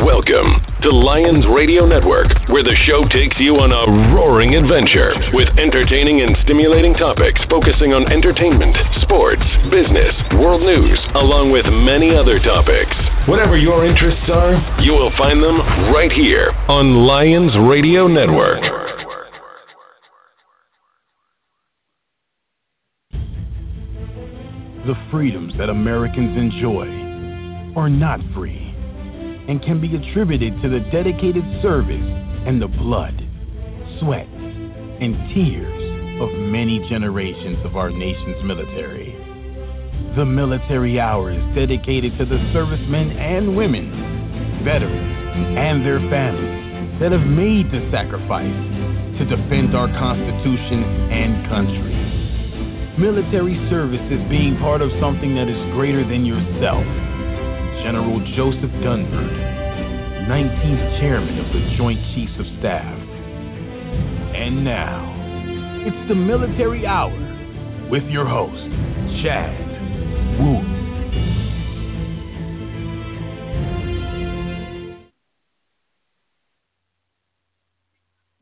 Welcome to Lions Radio Network, where the show takes you on a roaring adventure with entertaining and stimulating topics focusing on entertainment, sports, business, world news, along with many other topics. Whatever your interests are, you will find them right here on Lions Radio Network. The freedoms that Americans enjoy are not free and can be attributed to the dedicated service and the blood, sweat, and tears of many generations of our nation's military. The Military Hour is dedicated to the servicemen and women, veterans, and their families that have made the sacrifice to defend our Constitution and country. Military service is being part of something that is greater than yourself. General Joseph Dunford, 19th Chairman of the Joint Chiefs of Staff. And now, it's the Military Hour with your host, Chad Wooten.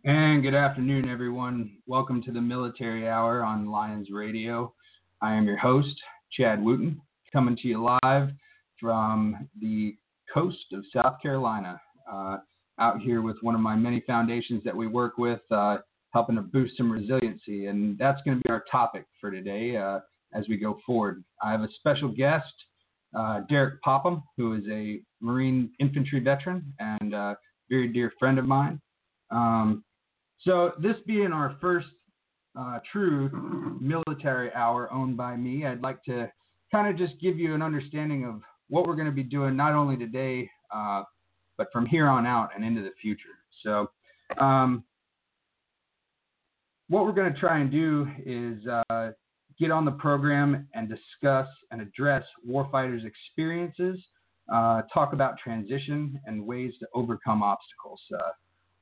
And good afternoon, everyone. Welcome to the Military Hour on Lions Radio. I am your host, Chad Wooten, coming to you live from the coast of South Carolina. Uh, out here with one of my many foundations that we work with, uh, helping to boost some resiliency. And that's going to be our topic for today uh, as we go forward. I have a special guest, uh, Derrick Popham, who is a Marine infantry veteran and a very dear friend of mine. Um, so, this being our first uh, true military hour owned by me, I'd like to kind of just give you an understanding of what we're going to be doing not only today, uh, but from here on out and into the future. So, um, what we're going to try and do is uh, get on the program and discuss and address warfighters' experiences, uh, talk about transition and ways to overcome obstacles. Uh,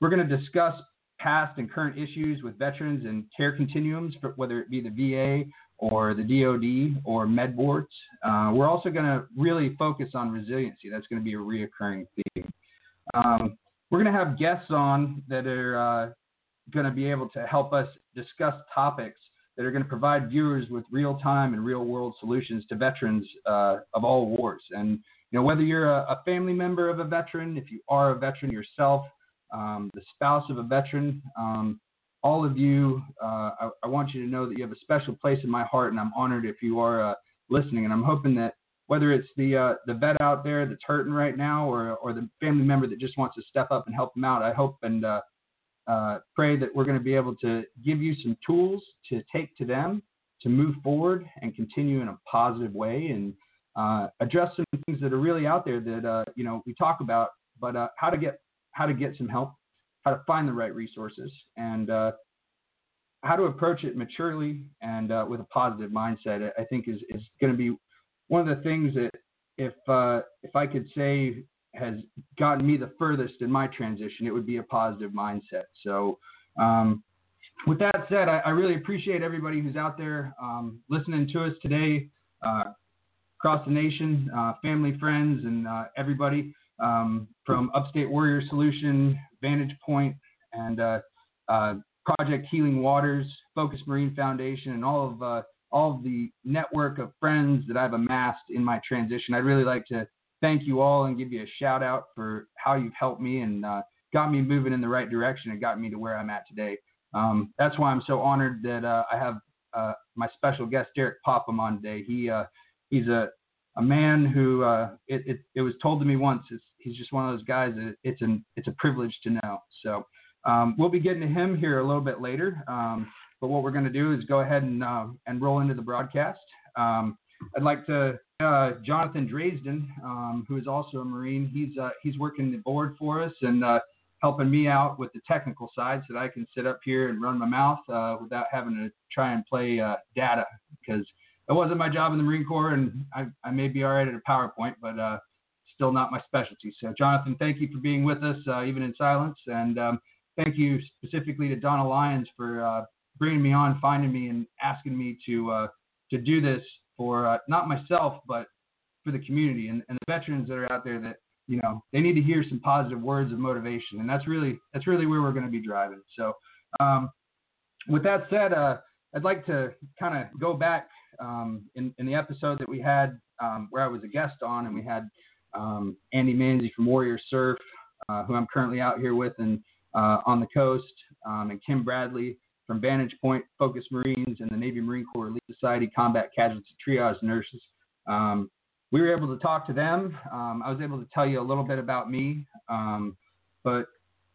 we're going to discuss past and current issues with veterans and care continuums, whether it be the VA or the DoD or med boards. Uh, we're also going to really focus on resiliency. That's going to be a reoccurring theme. Um, we're going to have guests on that are uh, going to be able to help us discuss topics that are going to provide viewers with real time and real world solutions to veterans uh, of all wars. And you know whether you're a, a, family member of a veteran, if you are a veteran yourself, um, the spouse of a veteran, um, all of you, uh, I, I, want you to know that you have a special place in my heart, and I'm honored if you are uh, listening. And I'm hoping that whether it's the uh, the vet out there that's hurting right now, or or the family member that just wants to step up and help them out, I hope and uh, uh, pray that we're going to be able to give you some tools to take to them to move forward and continue in a positive way and uh, address some things that are really out there that you know we talk about, but how to get how to get some help, how to find the right resources, and uh, how to approach it maturely and uh, with a positive mindset. I think is is going to be one of the things that if uh, if I could say has gotten me the furthest in my transition, it would be a positive mindset. So. Um, with that said, I, I, really appreciate everybody who's out there um, listening to us today uh, across the nation, uh, family, friends, and uh, everybody um, from Upstate Warrior Solution, Vantage Point, and uh, uh, Project Healing Waters, Focus Marine Foundation, and all of uh, all of the network of friends that I've amassed in my transition. I'd really like to thank you all and give you a shout out for how you've helped me and uh, got me moving in the right direction and got me to where I'm at today. Um, that's why I'm so honored that uh, I have uh, my special guest Derrick Popham on today. He he's a a man who uh, it, it, it, was told to me once he's just one of those guys that it's an it's a privilege to know. So um, we'll be getting to him here a little bit later. Um, but what we're going to do is go ahead and uh, and roll into the broadcast. Um, I'd like to uh, Jonathan Dresden, um, who is also a Marine. He's uh, he's working the board for us and uh, helping me out with the technical side so that I can sit up here and run my mouth uh, without having to try and play data because it wasn't my job in the Marine Corps, and I, I may be all right at a PowerPoint, but uh, still not my specialty. So, Jonathan, thank you for being with us, uh, even in silence, and um, thank you specifically to Donna Lyons for uh, bringing me on, finding me, and asking me to uh, to do this for uh, not myself, but for the community and, and, the veterans that are out there that you know, they need to hear some positive words of motivation, and that's really that's really where we're going to be driving. So, um, with that said, uh, I'd like to kind of go back um, in, in, the episode that we had um, where I was a guest on, and we had um, Andy Manzi from Warrior Surf, uh, who I'm currently out here with and uh, on the coast, um, and Kim Bradley from Vantage Point Focus Marines and the Navy Marine Corps Elite Society Combat Casualty Triage Nurses. Um, we were able to talk to them. Um, I was able to tell you a little bit about me, but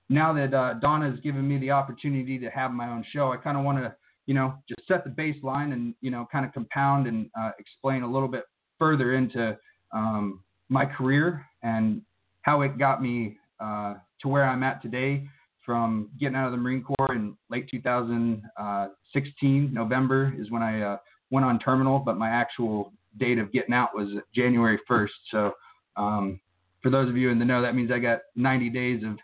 now that uh, Donna has given me the opportunity to have my own show, I kind of want to you know, just set the baseline and, you know, kind of compound and uh, explain a little bit further into um, my career and how it got me uh, to where I'm at today from getting out of the Marine Corps in late 2016. November is when I uh, went on terminal, but my actual date of getting out was January 1st. So, um, for those of you in the know, that means I got 90 days of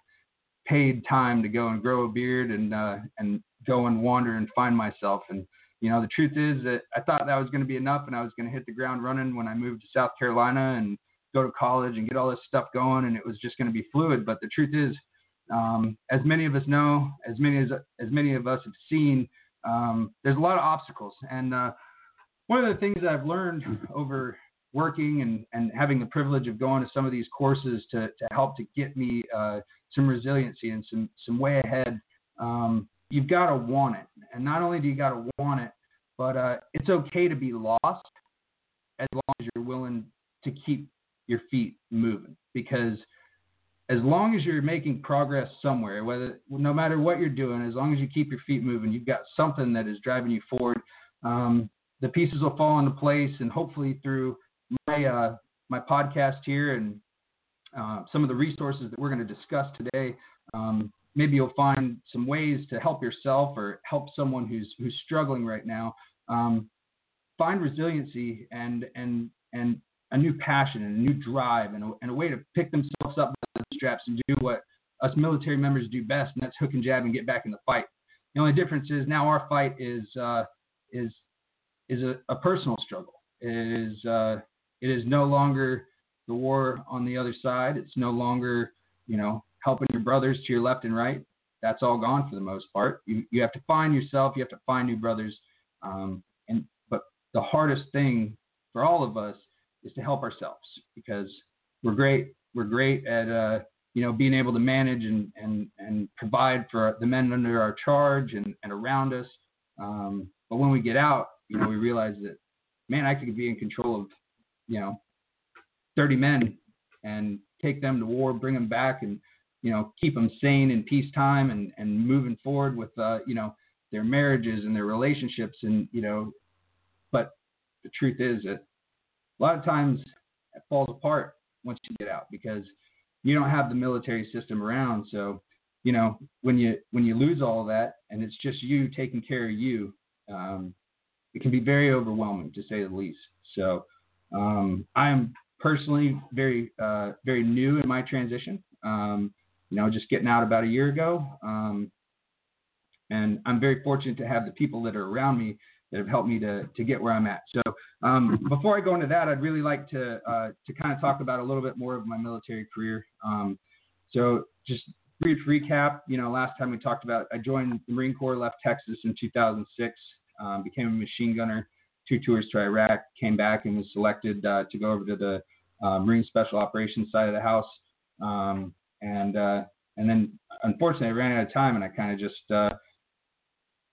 paid time to go and grow a beard and uh, and go and wander and find myself. And you know, the truth is that I thought that was going to be enough, and I was going to hit the ground running when I moved to South Carolina and go to college and get all this stuff going, and it was just going to be fluid. But the truth is, um, as many of us know, as many as as many of us have seen, um, there's a lot of obstacles. And uh, one of the things that I've learned over working and, and having the privilege of going to some of these courses to, to help to get me uh, some resiliency and some some way ahead um, you've got to want it. And not only do you got to want it, but uh, it's okay to be lost as long as you're willing to keep your feet moving. Because as long as you're making progress somewhere, whether no matter what you're doing, as long as you keep your feet moving, you've got something that is driving you forward. Um, the pieces will fall into place, and hopefully through my uh, my podcast here and uh, some of the resources that we're going to discuss today, um, maybe you'll find some ways to help yourself or help someone who's who's struggling right now um, find resiliency and and and a new passion and a new drive and a, and a way to pick themselves up by the straps and do what us military members do best, and that's hook and jab and get back in the fight. The only difference is now our fight is uh, is is a, a, personal struggle. It is uh, it is no longer the war on the other side. It's no longer you know helping your brothers to your left and right, that's all gone for the most part. You you have to find yourself. You have to find new brothers. Um, and but the hardest thing for all of us is to help ourselves because we're great. We're great at uh, you know being able to manage and and and provide for the men under our charge and and around us. Um, but when we get out, you know, we realize that man, I could be in control of you know 30 men and take them to war, bring them back, and you know, keep them sane in peacetime and, and moving forward with, uh, you know, their marriages and their relationships. And, you know, but the truth is that a lot of times it falls apart once you get out because you don't have the military system around. So, you know, when you, when you lose all that and it's just you taking care of you, um, it can be very overwhelming to say the least. So, um, I am personally very, uh, very new in my transition. Um, you know, just getting out about a year ago. Um, and I'm very fortunate to have the people that are around me that have helped me to, to get where I'm at. So um, before I go into that, I'd really like to uh, to kind of talk about a little bit more of my military career. Um, so just brief recap. You know, last time we talked about I joined the Marine Corps, left Texas in 2006, um, became a machine gunner, two tours to Iraq, came back and was selected uh, to go over to the uh, Marine Special Operations side of the house. Um, and uh, and then unfortunately I ran out of time, and I kind of just uh,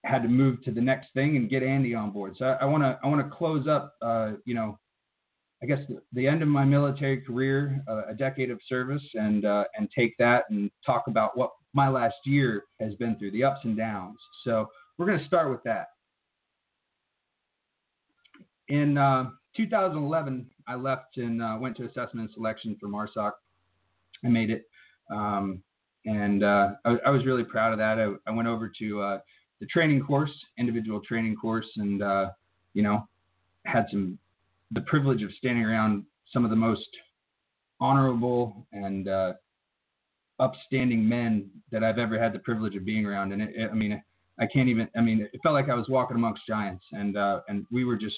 had to move to the next thing and get Andy on board. So I want to I want to close up, uh, you know, I guess the, the, end of my military career, uh, a decade of service, and uh, and take that and talk about what my last year has been through, the ups and downs. So we're going to start with that. In uh, 2011, I left and uh, went to assessment and selection for MARSOC. I made it. Um, and uh, I, I, was really proud of that. I, I went over to uh, the training course, individual training course, and uh, you know, had some the privilege of standing around some of the most honorable and uh, upstanding men that I've ever had the privilege of being around. And it, it, I mean, I can't even. I mean, it felt like I was walking amongst giants, and uh, and we were just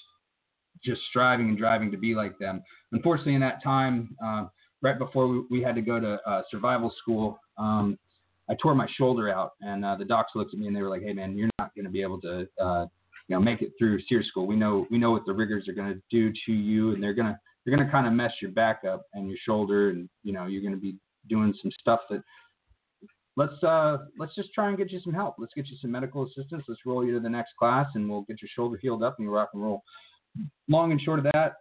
just striving and driving to be like them. Unfortunately, in that time, uh, right before we, we had to go to uh, survival school, um, I tore my shoulder out, and uh, the docs looked at me and they were like, "Hey, man, you're not going to be able to, uh, you know, make it through SERE school. We know we know what the rigors are going to do to you, and they're gonna they're gonna kind of mess your back up and your shoulder, and you know, you're going to be doing some stuff that let's uh let's just try and get you some help. Let's get you some medical assistance. Let's roll you to the next class, and we'll get your shoulder healed up and you rock and roll." Long and short of that,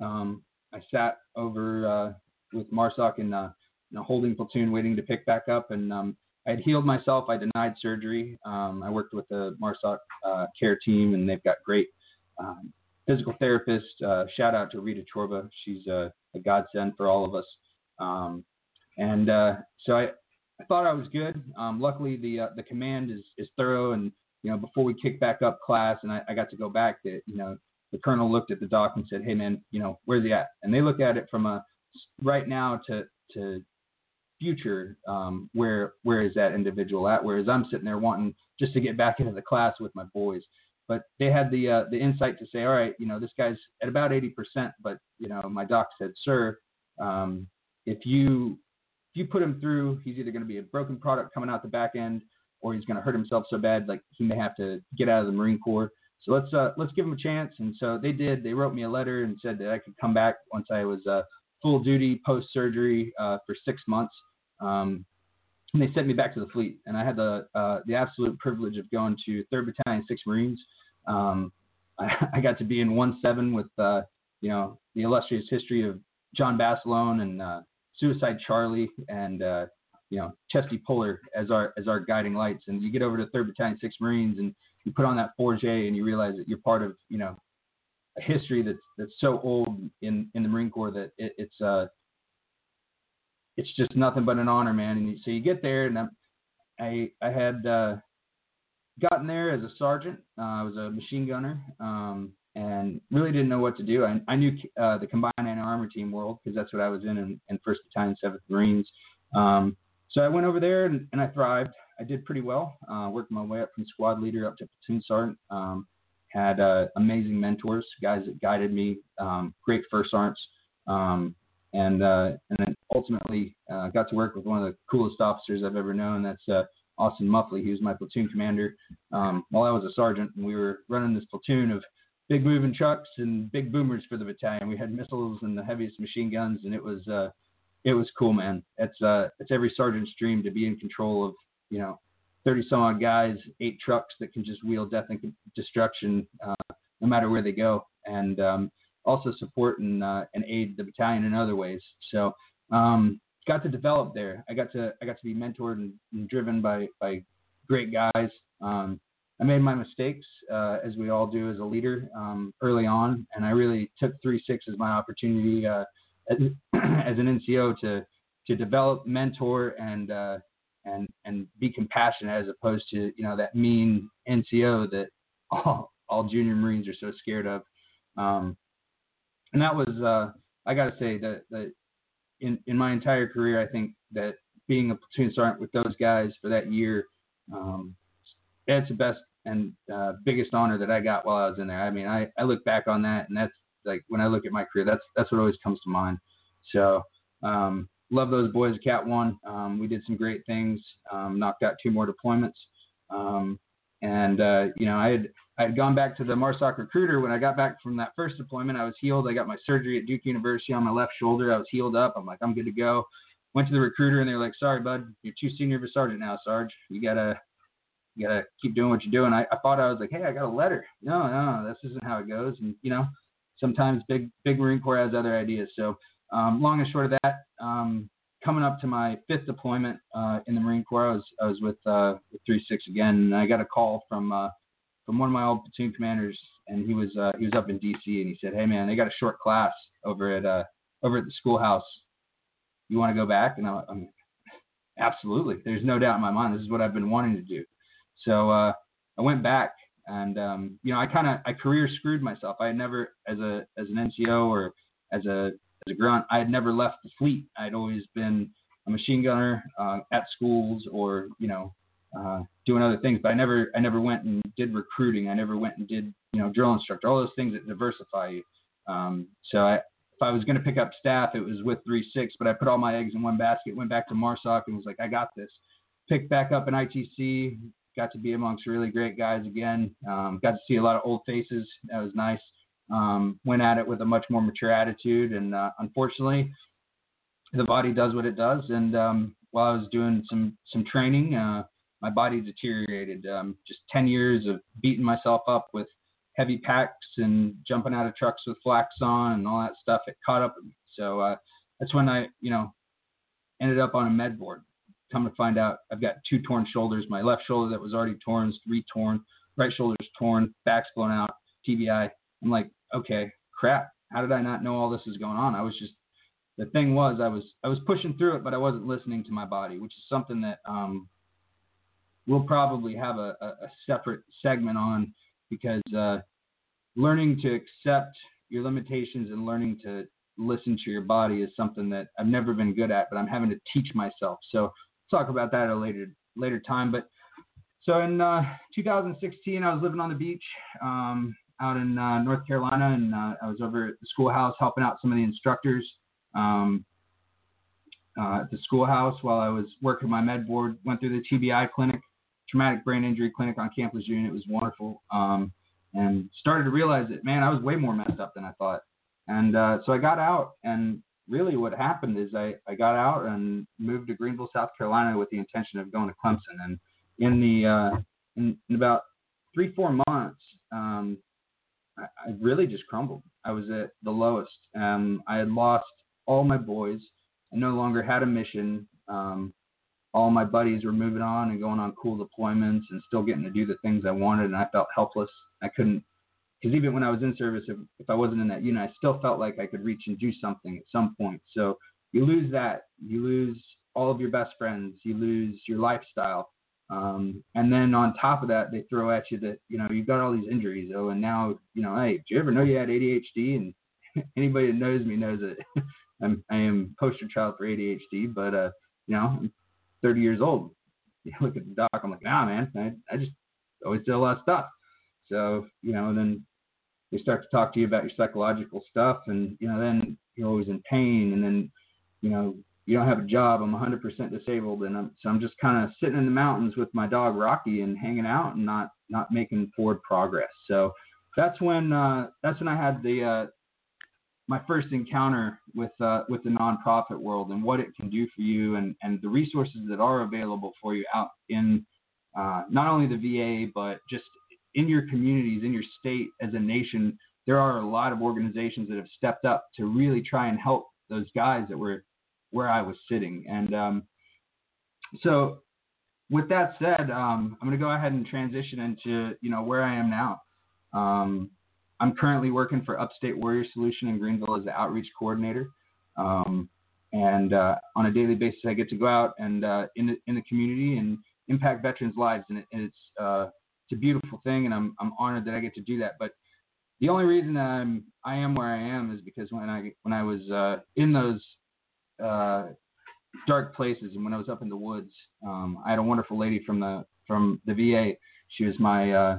um, I sat over uh, with Marsoc and uh, in, a holding platoon, waiting to pick back up, and um, I had healed myself. I denied surgery. Um, I worked with the Marsoc uh, care team, and they've got great um, physical therapists. Uh, shout out to Rita Chorba. She's a, a godsend for all of us. Um, and uh, so I, I thought I was good. Um, luckily, the uh, the command is, is thorough, and you know before we kick back up class, and I, I got to go back to you know the colonel looked at the doc and said, "Hey man, you know where's he at?" And they look at it from a right now to to future. Um, where where is that individual at? Whereas I'm sitting there wanting just to get back into the class with my boys. But they had the uh, the insight to say, all right, you know this guy's at about 80%, but you know my doc said, sir, um, if you if you put him through, he's either going to be a broken product coming out the back end, or he's going to hurt himself so bad like he may have to get out of the Marine Corps. So let's uh, let's give him a chance. And so they did. They wrote me a letter and said that I could come back once I was uh, full duty post surgery uh, for six months. Um, and they sent me back to the fleet. And I had the uh, the absolute privilege of going to Third Battalion, Six Marines. Um, I, I, got to be in one seven with uh, you know the illustrious history of John Basilone and uh, Suicide Charlie and you know Chesty Puller as our as our guiding lights. And you get over to Third Battalion, Six Marines, and you put on that 4J and you realize that you're part of, you know, a history that's that's so old in in the Marine Corps that it, it's uh it's just nothing but an honor, man. And so you get there, and I I had uh, gotten there as a sergeant. Uh, I was a machine gunner, um, and really didn't know what to do. I, I knew uh, the combined anti armor team world because that's what I was in in, in First Battalion, Seventh Marines. Um, so I went over there and, and I thrived. I did pretty well. Uh, worked my way up from squad leader up to platoon sergeant. Um, had uh, amazing mentors, guys that guided me, um, great first sergeants, um, and uh, and then ultimately uh, got to work with one of the coolest officers I've ever known. That's uh, Austin Muffley. He was my platoon commander um, while I was a sergeant, and we were running this platoon of big moving trucks and big boomers for the battalion. We had missiles and the heaviest machine guns, and it was uh, it was cool, man. It's uh, it's every sergeant's dream to be in control of you know, 30 some odd guys, eight trucks that can just wheel death and destruction uh, no matter where they go, and um, also support and, uh, and aid the battalion in other ways. So um, got to develop there. I got to I got to be mentored and, and driven by by great guys. Um, I made my mistakes, uh, as we all do as a leader um, early on, and I really took three six as my opportunity uh, as, as, an NCO to to develop, mentor, and uh, and and be compassionate as opposed to you know that mean NCO that all, all junior Marines are so scared of. Um, and that was uh, I got to say that that in in my entire career, I think that being a platoon sergeant with those guys for that year, um, that's the best and uh, biggest honor that I got while I was in there. I mean, I, I look back on that, and that's like when I look at my career, that's that's what always comes to mind. So um, love those boys at CAAT One. Um, we did some great things. Um, knocked out two more deployments. Um, and uh, you know, I had I had gone back to the MARSOC recruiter when I got back from that first deployment. I was healed. I got my surgery at Duke University on my left shoulder. I was healed up. I'm like, I'm good to go. Went to the recruiter and they're like, Sorry, bud, you're too senior of a sergeant now, Sarge. You gotta you gotta keep doing what you're doing. I, I thought I was like, Hey, I got a letter. No, no, this isn't how it goes. And you know, sometimes big big Marine Corps has other ideas. So um, long and short of that, um, coming up to my fifth deployment uh, in the Marine Corps, I was I was with uh, with three six again, and I got a call from uh, from one of my old platoon commanders, and he was uh, he was up in D.C. and he said, "Hey man, they got a short class over at uh, over at the schoolhouse. You want to go back?" And I, I'm absolutely. There's no doubt in my mind. This is what I've been wanting to do. So uh, I went back, and um, you know, I kind of I career screwed myself. I had never, as a as an NCO or as a as a grunt, I had never left the fleet. I'd always been a machine gunner uh, at schools or you know uh, doing other things, but I never I never went and did recruiting. I never went and did you know drill instructor, all those things that diversify you. Um, so I if I was going to pick up staff, it was with three six, but I put all my eggs in one basket. Went back to Marsoc and was like, I got this. Picked back up in ITC. Got to be amongst really great guys again. Um, got to see a lot of old faces. That was nice. Um, went at it with a much more mature attitude, and uh, unfortunately, the body does what it does. And um, while I was doing some some training, uh, my body deteriorated. Um, just 10 years of beating myself up with heavy packs and jumping out of trucks with flaks on and all that stuff. It caught up with me. So uh, that's when I, you know, ended up on a med board. Come to find out, I've got two torn shoulders. My left shoulder that was already torn is re-torn. Right shoulder's torn. Back's blown out. TBI. I'm like, okay, crap. How did I not know all this is going on? I was just the thing was I was I was pushing through it, but I wasn't listening to my body, which is something that um, we'll probably have a, a, separate segment on because uh, learning to accept your limitations and learning to listen to your body is something that I've never been good at, but I'm having to teach myself. So talk about that at a later later time. But so in uh, 2016, I was living on the beach um, out in uh, North Carolina, and uh, I was over at the schoolhouse helping out some of the instructors um, uh, at the schoolhouse while I was working my med board. Went through the TBI clinic, traumatic brain injury clinic on campus Lejeune. It was wonderful. Um, and started to realize that man, I was way more messed up than I thought. And uh, so I got out, and really what happened is I, I got out and moved to Greenville, South Carolina, with the intention of going to Clemson. And in the uh, in, in about three four months, um, I, I really just crumbled. I was at the lowest. Um, I had lost all my boys. I no longer had a mission. Um, all my buddies were moving on and going on cool deployments and still getting to do the things I wanted, and I felt helpless. I couldn't, because even when I was in service, if, if I wasn't in that unit, I still felt like I could reach and do something at some point. So you lose that, you lose all of your best friends, you lose your lifestyle, um, and then on top of that, they throw at you that you know you've got all these injuries. Oh, and now you know, hey, did you ever know you had ADHD? And anybody that knows me knows that I'm I am poster child for ADHD, but uh, you know, I'm 30 years old. You look at the doc, I'm like, nah, man, I, I just always did a lot of stuff. So, you know, and then they start to talk to you about your psychological stuff, and you know, then you're always in pain, and then, you know, you don't have a job. I'm 100% disabled, and I'm so I'm just kind of sitting in the mountains with my dog Rocky and hanging out and not not making forward progress. So that's when uh, that's when I had the uh, my first encounter with uh, with the nonprofit world and what it can do for you and, and the resources that are available for you out in uh, not only the VA but just in your communities, in your state, as a nation. There are a lot of organizations that have stepped up to really try and help those guys that were where I was sitting. And um, so, with that said, um, I'm going to go ahead and transition into you know where I am now. Um, I'm currently working for Upstate Warrior Solution in Greenville as the outreach coordinator. Um, and uh, on a daily basis, I get to go out and uh, in, the, in the community and impact veterans' lives. And, it, and it's, uh, it's a beautiful thing, and I'm, I'm honored that I get to do that. But the only reason that I'm I am where I am is because when I when I was uh, in those uh, dark places and when I was up in the woods, um, I had a wonderful lady from the from the VA. She was my uh,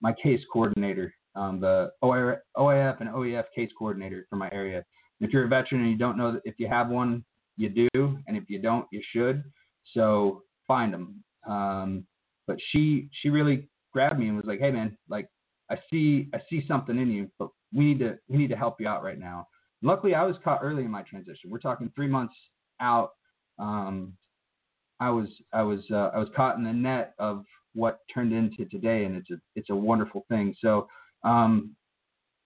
my case coordinator, um, the OIF and OEF case coordinator for my area. And if you're a veteran and you don't know that if you have one, you do, and if you don't, you should. So find them. Um, but she she really grabbed me and was like, "Hey man, like I see I see something in you, but we need to we need to help you out right now." luckily, I was caught early in my transition. We're talking three months out. Um, I was I was uh, I was caught in the net of what turned into today, and it's a it's a wonderful thing. So um,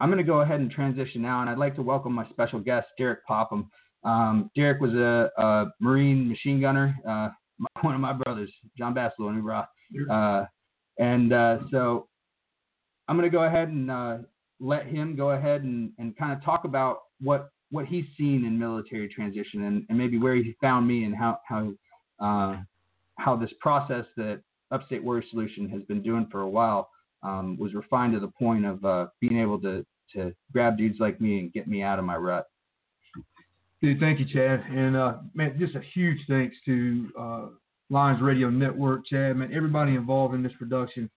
I'm going to go ahead and transition now, and I'd like to welcome my special guest, Derrick Popham. Um, Derrick was a, a, Marine machine gunner, uh, one of my brothers, John Basslow and. Uh, and uh, so I'm going to go ahead and uh, let him go ahead and, and kind of talk about what what he's seen in military transition and, and maybe where he found me and how how uh, how this process that Upstate Warrior Solution has been doing for a while um, was refined to the point of uh, being able to to grab dudes like me and get me out of my rut. Dude, thank you, Chad. And uh, man, just a huge thanks to uh, Lions Radio Network, Chad, man, everybody involved in this production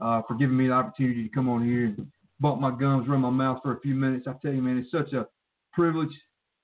uh, for giving me the opportunity to come on here and bump my gums, run my mouth for a few minutes. I tell you, man, it's such a privilege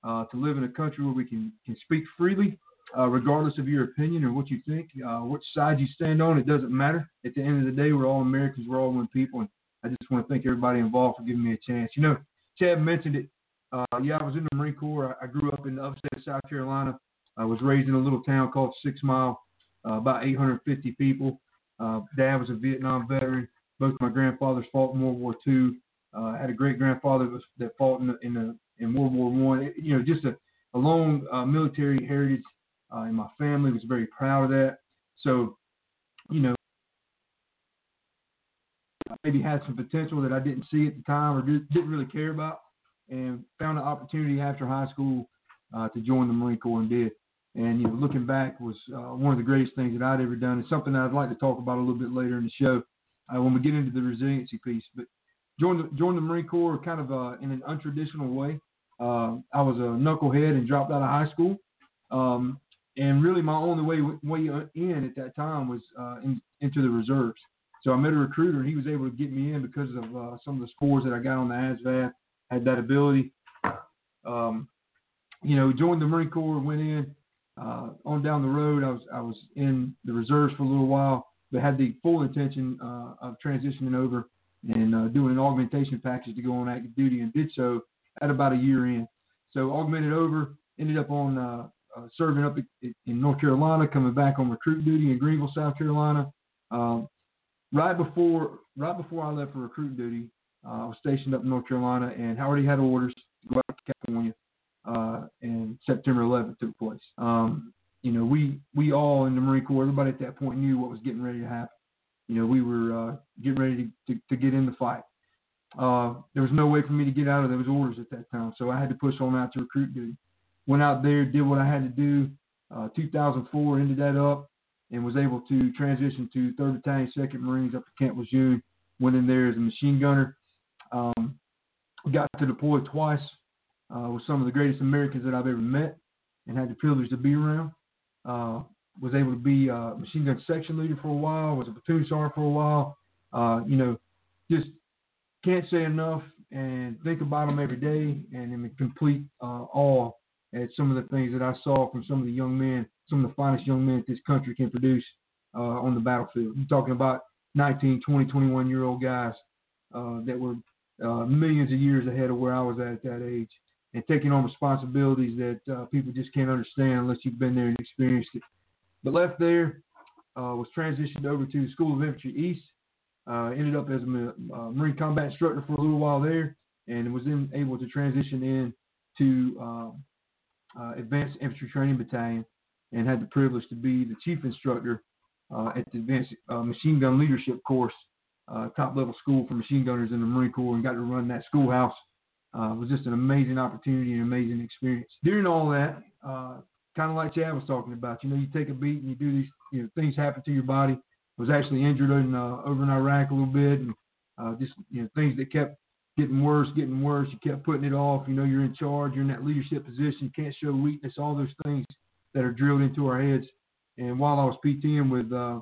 uh, to live in a country where we can, can speak freely, uh, regardless of your opinion or what you think, uh, which side you stand on. It doesn't matter. At the end of the day, we're all Americans. We're all one people. And I just want to thank everybody involved for giving me a chance. You know, Chad mentioned it. Uh, yeah, I was in the Marine Corps. I, I grew up in upstate South Carolina. I was raised in a little town called Six Mile, uh, about 850 people. Uh, Dad was a Vietnam veteran. Both my grandfathers fought in World War II. Uh, had a great grandfather that fought in the, in, the, in World War One. You know, just a, a long uh, military heritage uh, in my family. Was very proud of that. So, you know, maybe had some potential that I didn't see at the time or didn't really care about, and found an opportunity after high school uh, to join the Marine Corps and did. And you know, looking back was uh, one of the greatest things that I'd ever done. It's something I'd like to talk about a little bit later in the show uh, when we get into the resiliency piece. But joined the, joined the Marine Corps kind of uh, in an untraditional way. Uh, I was a knucklehead and dropped out of high school. Um, and really, my only way way in at that time was uh, in, into the reserves. So I met a recruiter, and he was able to get me in because of uh, some of the scores that I got on the ASVAB. Had that ability. Um, you know, joined the Marine Corps, went in. Uh, on down the road, I was I was in the reserves for a little while, but had the full intention uh, of transitioning over and uh, doing an augmentation package to go on active duty, and did so at about a year in. So augmented over, ended up on uh, serving up in North Carolina, coming back on recruit duty in Greenville, South Carolina. Um, right before right before I left for recruit duty, uh, I was stationed up in North Carolina and already had orders to go out to California. Uh, and September 11th took place. Um, you know, we we all in the Marine Corps, everybody at that point knew what was getting ready to happen. You know, we were uh, getting ready to, to, to, get in the fight. Uh, there was no way for me to get out of those orders at that time, so I had to push on out to recruit duty went out there, did what I had to do. Uh, 2004 ended that up and was able to transition to 3rd Battalion, 2nd Marines up to Camp Lejeune. Went in there as a machine gunner. Um, got to deploy twice uh, with some of the greatest Americans that I've ever met and had the privilege to be around. Uh, was able to be a machine gun section leader for a while, was a platoon sergeant for a while. Uh, you know, just can't say enough and think about them every day and in complete uh, awe at some of the things that I saw from some of the young men, some of the finest young men this country can produce uh, on the battlefield. You're talking about 19, 20, 21 year old guys uh, that were uh, millions of years ahead of where I was at at that age and taking on responsibilities that uh, people just can't understand unless you've been there and experienced it. But left there, uh, was transitioned over to the School of Infantry East. Uh, ended up as a Marine combat instructor for a little while there, and was then able to transition in to um, uh, Advanced Infantry Training Battalion and had the privilege to be the chief instructor uh, at the Advanced uh, Machine Gun Leadership course, uh, top level school for machine gunners in the Marine Corps, and got to run that schoolhouse. Uh, it was just an amazing opportunity and amazing experience. During all that, uh, kind of like Chad was talking about, you know, you take a beat and you do these, you know, things happen to your body. I was actually injured in, over in Iraq a little bit, and just you know things that kept getting worse, getting worse. You kept putting it off. You know, you're in charge. You're in that leadership position. You can't show weakness. All those things that are drilled into our heads. And while I was PTing with uh,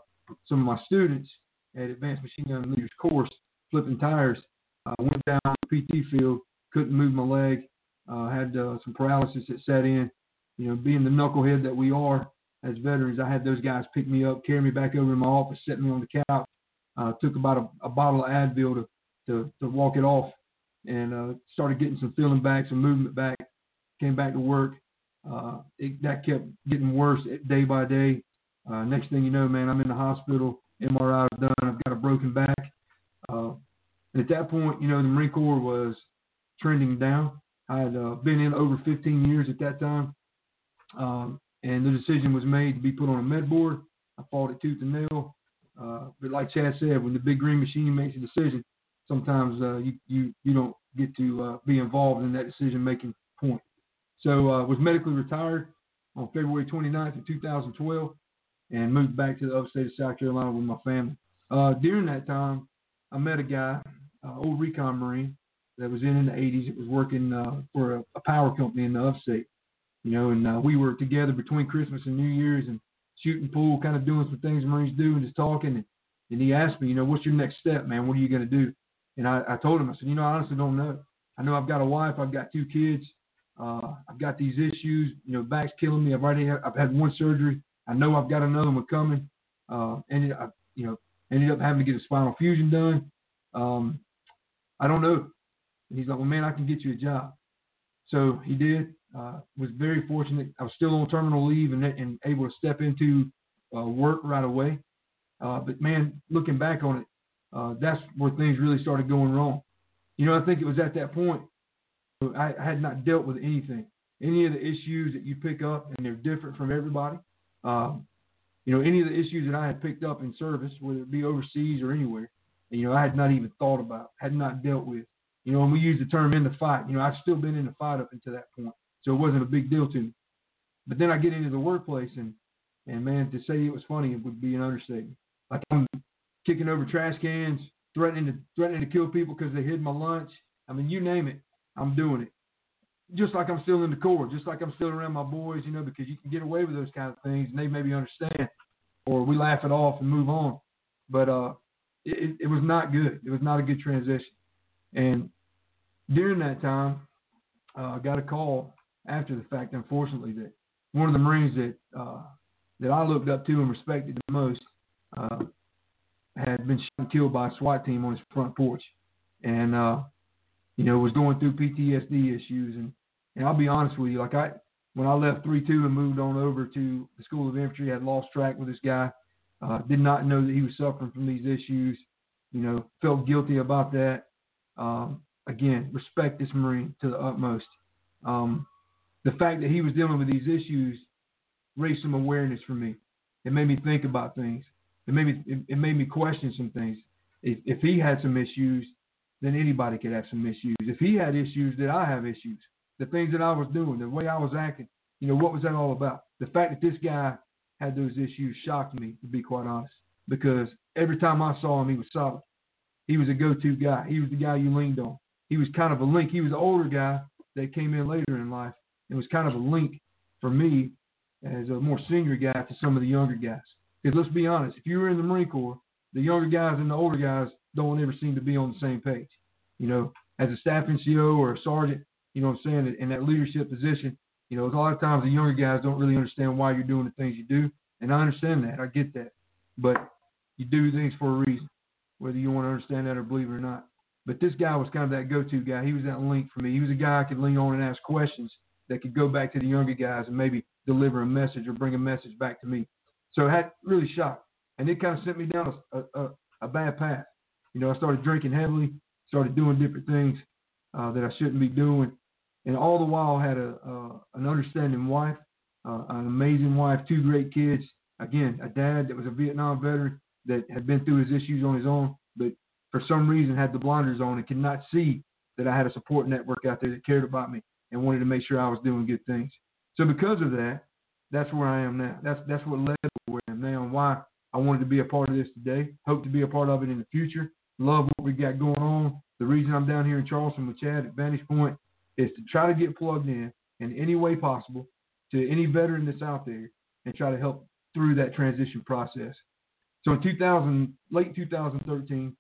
some of my students at Advanced Machine Gun Leaders course, flipping tires, I went down the PT field, couldn't move my leg, uh, had uh, some paralysis that set in. You know, being the knucklehead that we are as veterans, I had those guys pick me up, carry me back over to my office, set me on the couch. Took about a, a bottle of Advil to, to, to walk it off and uh, started getting some feeling back, some movement back. Came back to work. Uh, it, that kept getting worse day by day. Uh, next thing you know, man, I'm in the hospital. MRI done. I've got a broken back. Uh, at that point, you know, the Marine Corps was trending down. I had uh, been in over 15 years at that time, um, and the decision was made to be put on a med board. I fought it tooth and nail. Uh, but like Chad said, when the big green machine makes a decision, sometimes uh, you, you you don't get to uh, be involved in that decision making point. So uh, was medically retired on February 29th of 2012 and moved back to the upstate of South Carolina with my family. Uh, during that time, I met a guy, uh, old recon Marine, that was in in the 80s. It was working uh, for a, a, power company in the upstate, you know, and uh, we were together between Christmas and New Year's and shooting pool, kind of doing some things Marines do and just talking. And, and he asked me, you know, what's your next step, man? What are you going to do? And I, I told him, I said, you know, I honestly don't know. I know I've got a wife, I've got two kids. Uh, I've got these issues. You know, back's killing me. I've already had, I've had one surgery. I know I've got another one coming. Uh, ended up, you know, ended up having to get a spinal fusion done. Um, I don't know. And he's like, well, man, I can get you a job. So he did. Uh, was very fortunate. I was still on terminal leave and, and able to step into uh, work right away. Uh, but man, looking back on it, uh, that's where things really started going wrong. You know, I think it was at that point I, I had not dealt with anything, any of the issues that you pick up, and they're different from everybody. Um, you know, any of the issues that I had picked up in service, whether it be overseas or anywhere, you know, I had not even thought about, had not dealt with. You know, and we use the term in the fight. You know, I've still been in the fight up until that point, so it wasn't a big deal to me. But then I get into the workplace, and and man, to say it was funny would be an understatement. Like I'm kicking over trash cans, threatening to threatening to kill people because they hid my lunch. I mean, you name it, I'm doing it. Just like I'm still in the Corps, just like I'm still around my boys, you know, because you can get away with those kind of things, and they maybe understand, or we laugh it off and move on. But uh, it, it was not good. It was not a good transition. And during that time, uh, I got a call after the fact, unfortunately, that one of the Marines that uh, that I looked up to and respected the most uh, had been shot and killed by a SWAT team on his front porch, and uh, you know was going through PTSD issues. And and I'll be honest with you, like I when I left three two and moved on over to the School of Infantry, I had lost track with this guy. Uh, did not know that he was suffering from these issues. You know, felt guilty about that. Um, again, respect this Marine to the utmost. Um, the fact that he was dealing with these issues raised some awareness for me. It made me think about things. It made me it, it made me question some things. If, if he had some issues, then anybody could have some issues. If he had issues, did I have issues. The things that I was doing, the way I was acting, you know, what was that all about? The fact that this guy had those issues shocked me, to be quite honest, because every time I saw him, he was solid. He was a go-to guy. He was the guy you leaned on. He was kind of a link. He was the older guy that came in later in life. It was kind of a link for me as a more senior guy to some of the younger guys. Because let's be honest, if you were in the Marine Corps, the younger guys and the older guys don't ever seem to be on the same page. You know, as a staff NCO or a sergeant, you know what I'm saying, in that leadership position, you know, a lot of times the younger guys don't really understand why you're doing the things you do. And I understand that. I get that. But you do things for a reason, whether you want to understand that or believe it or not. But this guy was kind of that go to guy. He was that link for me. He was a guy I could lean on and ask questions that could go back to the younger guys and maybe deliver a message or bring a message back to me. So it had really shocked. And it kind of sent me down a, a, a bad path. You know, I started drinking heavily, started doing different things uh, that I shouldn't be doing. And all the while, I had a, uh, an understanding wife, uh, an amazing wife, two great kids. Again, a dad that was a Vietnam veteran that had been through his issues on his own, but for some reason had the blinders on and could not see that I had a support network out there that cared about me and wanted to make sure I was doing good things. So because of that, that's where I am now. That's that's what led to where I am now and why I wanted to be a part of this today. Hope to be a part of it in the future. Love what we got going on. The reason I'm down here in Charleston with Chad at Vantage Point is to try to get plugged in in any way possible to any veteran that's out there and try to help through that transition process. So in 2000, late 2013,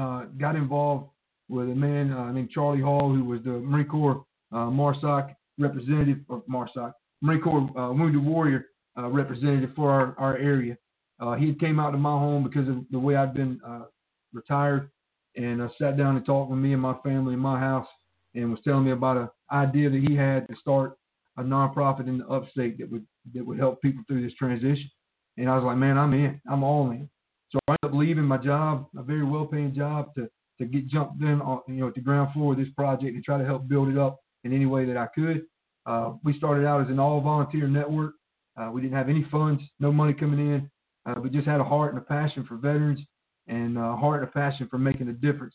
uh, got involved with a man uh, named Charlie Hall, who was the Marine Corps uh, MARSOC representative of MARSOC, Marine Corps uh, Wounded Warrior uh, representative for our, our area. Uh, he came out to my home because of the way I'd been uh, retired and uh, sat down and talked with me and my family in my house and was telling me about an idea that he had to start a nonprofit in the upstate that would that would help people through this transition. And I was like, man, I'm in. I'm all in. So I ended up leaving my job, a very well-paying job, to to get jumped in on you know at the ground floor of this project and try to help build it up in any way that I could. Uh, we started out as an all-volunteer network. Uh, we didn't have any funds, no money coming in. Uh, we just had a heart and a passion for veterans and a heart and a passion for making a difference.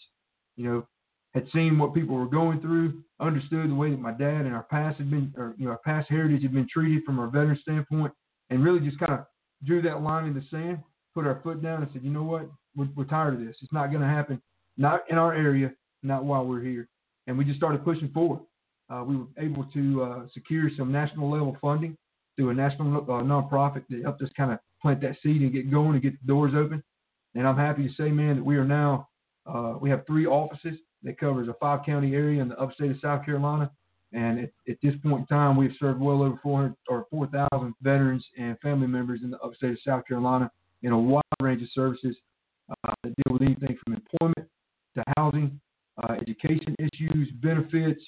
You know, had seen what people were going through, understood the way that my dad and our past had been, or you know, our past heritage had been treated from our veteran standpoint, and really just kind of drew that line in the sand, put our foot down, and said, you know what, we're, we're tired of this. It's not going to happen, not in our area, not while we're here. And we just started pushing forward. Uh, we were able to uh, secure some national level funding through a national uh, nonprofit that helped us kind of plant that seed and get going and get the doors open. And I'm happy to say, man, that we are now uh, we have three offices that covers a five county area in the upstate of South Carolina. And at, at this point in time, we've served well over 400 or 4,000 veterans and family members in the upstate of South Carolina in a wide range of services uh, that deal with anything from employment to housing, uh, education issues, benefits,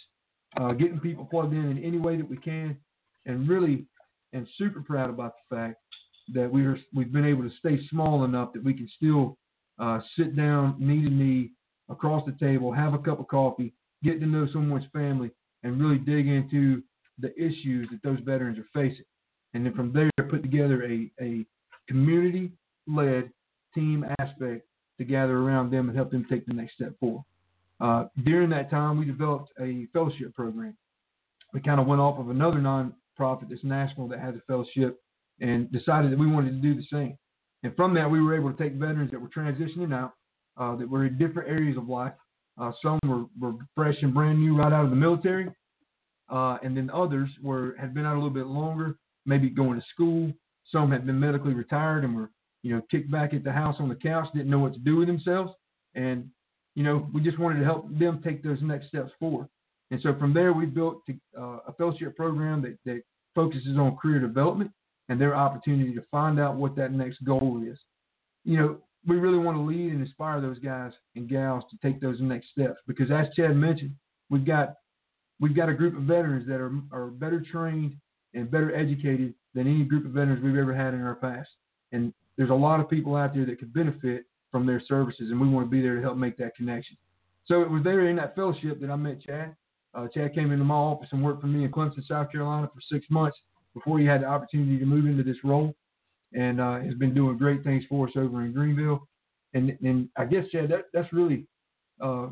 uh, getting people plugged in in any way that we can, and really, and super proud about the fact that we are we've been able to stay small enough that we can still uh, sit down knee to knee across the table, have a cup of coffee, get to know someone's family, and really dig into the issues that those veterans are facing. And then from there, put together a, a community led team aspect to gather around them and help them take the next step forward. Uh, during that time, we developed a fellowship program. We kind of went off of another nonprofit that's national that has a fellowship and decided that we wanted to do the same. And from that, we were able to take veterans that were transitioning out, uh, that were in different areas of life. Uh, some were, were fresh and brand new right out of the military, uh, and then others were had been out a little bit longer, maybe going to school. Some had been medically retired and were, you know, kicked back at the house on the couch, didn't know what to do with themselves, and you know, we just wanted to help them take those next steps forward. And so from there, we built uh, a fellowship program that, that focuses on career development and their opportunity to find out what that next goal is. You know, we really want to lead and inspire those guys and gals to take those next steps because, as Chad mentioned, we've got we've got a group of veterans that are are better trained and better educated than any group of veterans we've ever had in our past. And there's a lot of people out there that could benefit from their services, and we want to be there to help make that connection. So it was there in that fellowship that I met Chad. Uh, Chad came into my office and worked for me in Clemson, South Carolina for six months before he had the opportunity to move into this role and uh, has been doing great things for us over in Greenville. And and I guess Chad, that that's really, uh,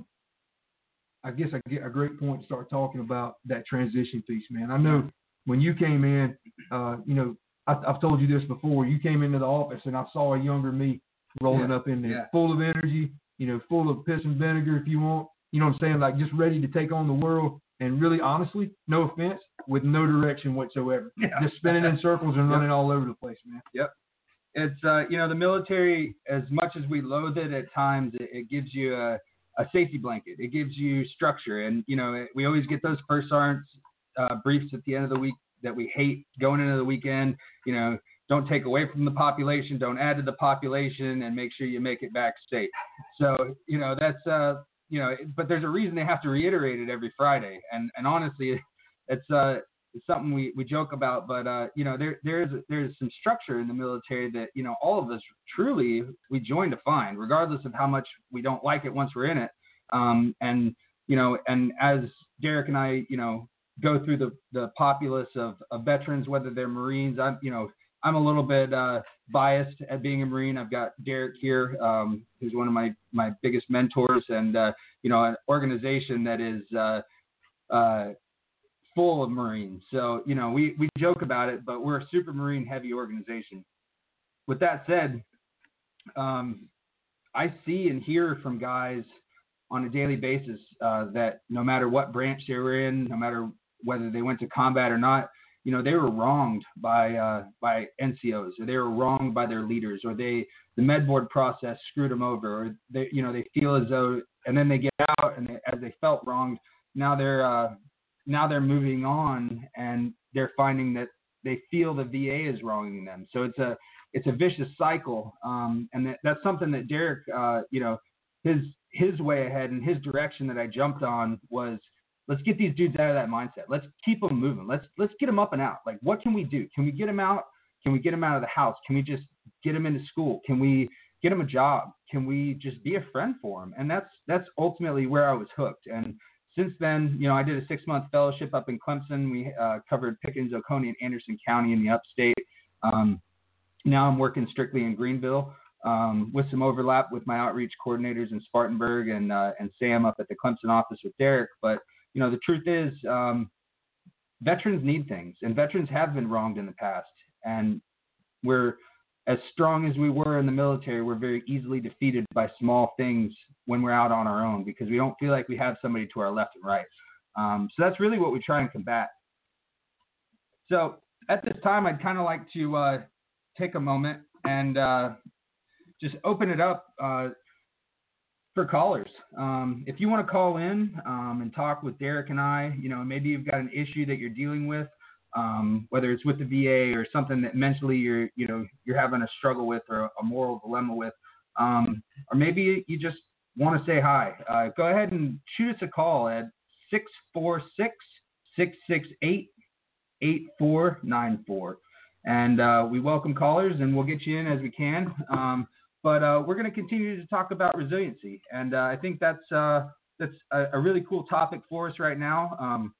I guess I get a great point to start talking about that transition piece, man. I know when you came in, uh, you know, I, have told you this before. You came into the office and I saw a younger me rolling yeah. up in there, yeah. full of energy, you know, full of piss and vinegar, if you want. You know what I'm saying? Like just ready to take on the world. And really, honestly, no offense, with no direction whatsoever. Yeah. Just spinning in circles and running all over the place, man. Yep. It's uh, you know the military. As much as we loathe it at times, it, it gives you a, a safety blanket. It gives you structure, and you know it, we always get those first sergeants uh, briefs at the end of the week that we hate going into the weekend. You know, don't take away from the population, don't add to the population, and make sure you make it back safe. So you know that's uh, you know, but there's a reason they have to reiterate it every Friday, and and honestly, it's uh it's something we, we joke about, but uh, you know, there there's there's some structure in the military that you know all of us truly we join to find, regardless of how much we don't like it once we're in it. Um, and you know, and as Derrick and I, you know, go through the the populace of, of veterans, whether they're Marines, I'm you know I'm a little bit uh, biased at being a Marine. I've got Derrick here, um, who's one of my my biggest mentors, and uh, you know, an organization that is. Uh, uh, full of Marines. So, you know, we, we joke about it, but we're a super Marine heavy organization. With that said, um, I see and hear from guys on a daily basis uh, that no matter what branch they were in, no matter whether they went to combat or not, you know, they were wronged by uh, by NCOs, or they were wronged by their leaders, or they the med board process screwed them over, or they you know they feel as though, and then they get out and they, as they felt wronged, now they're uh, now they're moving on and they're finding that they feel the VA is wronging them. So it's a it's a vicious cycle, um, and that, that's something that Derrick, uh, you know, his his way ahead and his direction that I jumped on was let's get these dudes out of that mindset. Let's keep them moving. Let's let's get them up and out. Like what can we do? Can we get them out? Can we get them out of the house? Can we just get them into school? Can we get them a job? Can we just be a friend for them? And that's that's ultimately where I was hooked. And since then, you know, I did a six month fellowship up in Clemson. We uh, covered Pickens, Oconee, and Anderson County in the upstate. Um, now I'm working strictly in Greenville um, with some overlap with my outreach coordinators in Spartanburg and uh, and Sam up at the Clemson office with Derrick. But you know, the truth is, um, veterans need things, and veterans have been wronged in the past, and we're as strong as we were in the military, we're very easily defeated by small things when we're out on our own because we don't feel like we have somebody to our left and right. Um, so that's really what we try and combat. So at this time, I'd kind of like to uh, take a moment and uh, just open it up. Uh, for callers. Um, if you want to call in um, and talk with Derrick and I, you know, maybe you've got an issue that you're dealing with, um, whether it's with the VA or something that mentally you're, you know, you're having a struggle with or a moral dilemma with, um, or maybe you just want to say hi. Uh, go ahead and shoot us a call at 646 668 8494. And uh, we welcome callers and we'll get you in as we can. But uh, we're going to continue to talk about resiliency. And uh, I think that's, uh, that's a, a, really cool topic for us right now. Um,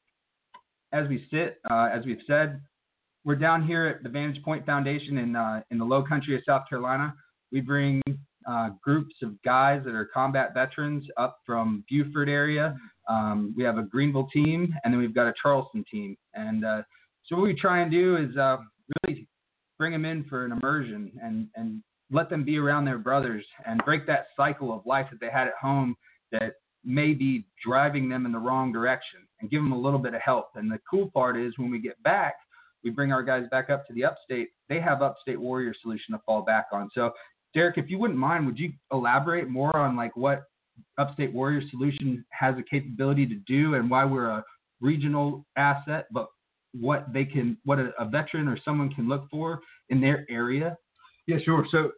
as we sit, uh, as we've said, we're down here at the Vantage Point Foundation in, uh, in the low country of South Carolina. We bring groups of guys that are combat veterans up from Beaufort area. Um, we have a Greenville team, and then we've got a Charleston team. And so what we try and do is really bring them in for an immersion and, and let them be around their brothers and break that cycle of life that they had at home that may be driving them in the wrong direction and give them a little bit of help. And the cool part is when we get back, we bring our guys back up to the upstate. They have upstate warrior solution to fall back on. So, Derrick, if you wouldn't mind, would you elaborate more on like what upstate warrior solution has a capability to do and why we're a regional asset, but what they can, what a, a veteran or someone can look for in their area? Yeah, sure. So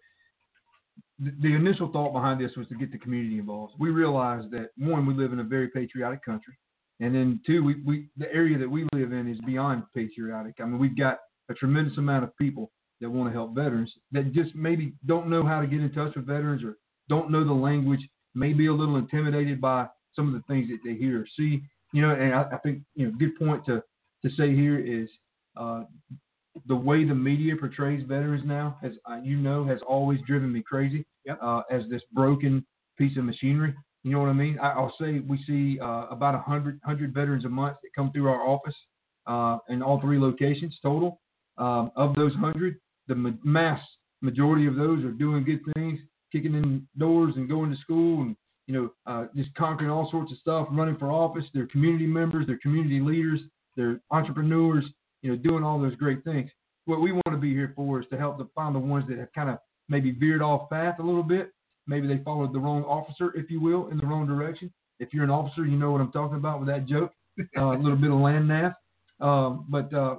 the initial thought behind this was to get the community involved. We realized that one, we live in a very patriotic country, and then two, we, we the area that we live in is beyond patriotic. I mean, we've got a tremendous amount of people that want to help veterans that just maybe don't know how to get in touch with veterans or don't know the language, may be a little intimidated by some of the things that they hear or see. You know, and I, I think you know, good point to to say here is uh, the way the media portrays veterans now, as uh, you know, has always driven me crazy. Yep. Uh, as this broken piece of machinery. You know what I mean? I, will say we see uh, about 100, 100 veterans a month that come through our office uh, in all three locations total. Um, of those 100, the ma- mass majority of those are doing good things, kicking in doors and going to school and you know, uh, just conquering all sorts of stuff, running for office. They're community members, they're community leaders, they're entrepreneurs, you know, doing all those great things. What we want to be here for is to help to find the ones that have kind of maybe veered off path a little bit. Maybe they followed the wrong officer, if you will, in the wrong direction. If you're an officer, you know what I'm talking about with that joke. Uh, a little bit of land nav. Um, but uh,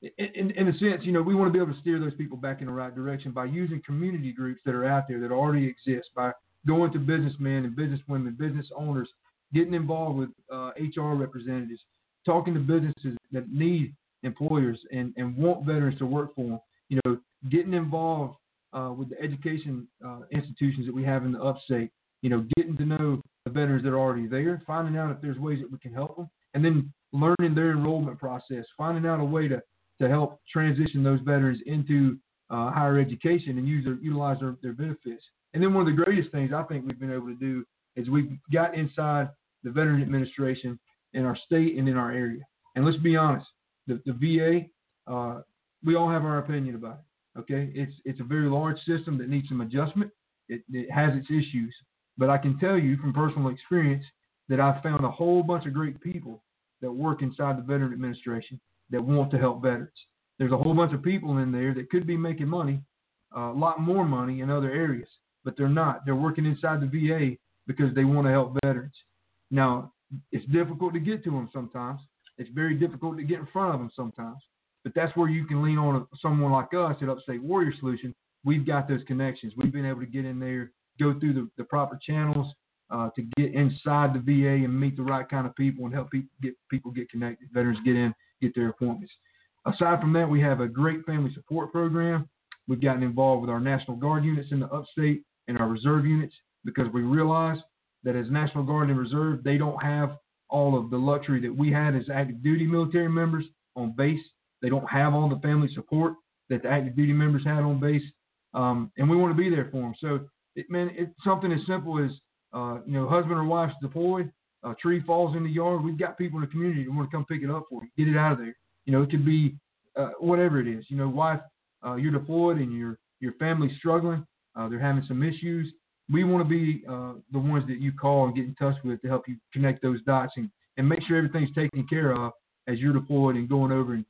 in, in a sense, you know, we want to be able to steer those people back in the right direction by using community groups that are out there that already exist, by going to businessmen and businesswomen, business owners, getting involved with uh, HR representatives, talking to businesses that need employers and, and want veterans to work for them. You know, getting involved uh, with the education uh, institutions that we have in the upstate. You know, getting to know the veterans that are already there, finding out if there's ways that we can help them, and then learning their enrollment process, finding out a way to to help transition those veterans into uh, higher education and use their, utilize their, their benefits. And then one of the greatest things I think we've been able to do is we've got inside the Veteran Administration in our state and in our area. And let's be honest, the, the VA, uh, we all have our opinion about it. Okay, it's it's a very large system that needs some adjustment. It, it has its issues, but I can tell you from personal experience that I've found a whole bunch of great people that work inside the Veteran Administration that want to help veterans. There's a whole bunch of people in there that could be making money, uh, a lot more money in other areas, but they're not. They're working inside the VA because they want to help veterans. Now, it's difficult to get to them sometimes. It's very difficult to get in front of them sometimes. But that's where you can lean on someone like us at Upstate Warrior Solution. We've got those connections. We've been able to get in there, go through the, the proper channels uh, to get inside the VA and meet the right kind of people and help people get people get connected. Veterans get in, get their appointments. Aside from that, we have a great family support program. We've gotten involved with our National Guard units in the upstate and our reserve units because we realize that as National Guard and Reserve, they don't have all of the luxury that we had as active duty military members on base. They don't have all the family support that the active duty members had on base, um, and we want to be there for them. So, it, man, it's something as simple as uh, you know, husband or wife's deployed, a tree falls in the yard. We've got people in the community that want to come pick it up for you, get it out of there. You know, it could be uh, whatever it is. You know, wife, uh, you're deployed and your your family's struggling. Uh, they're having some issues we want to be uh, the ones that you call and get in touch with to help you connect those dots and, and make sure everything's taken care of as you're deployed and going over and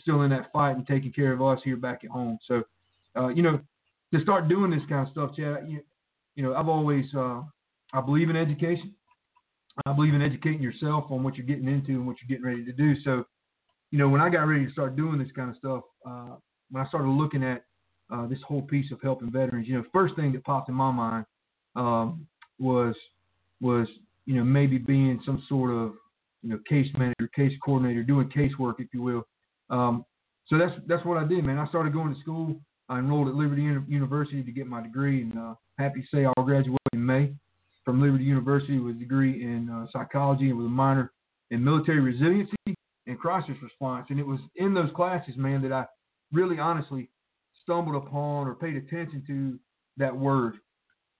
still in that fight and taking care of us here back at home. So, uh, you know, to start doing this kind of stuff, Chad, you, you know, I've always uh, I believe in education. I believe in educating yourself on what you're getting into and what you're getting ready to do. So, you know, when I got ready to start doing this kind of stuff, uh, when I started looking at uh, this whole piece of helping veterans, you know, first thing that popped in my mind um, was was you know maybe being some sort of you know case manager, case coordinator, doing casework, if you will. Um, so that's that's what I did, man. I started going to school. I enrolled at Liberty University to get my degree, and uh, happy to say I'll graduate in May from Liberty University with a degree in uh, psychology and with a minor in military resiliency and crisis response. And it was in those classes, man, that I really honestly stumbled upon or paid attention to that word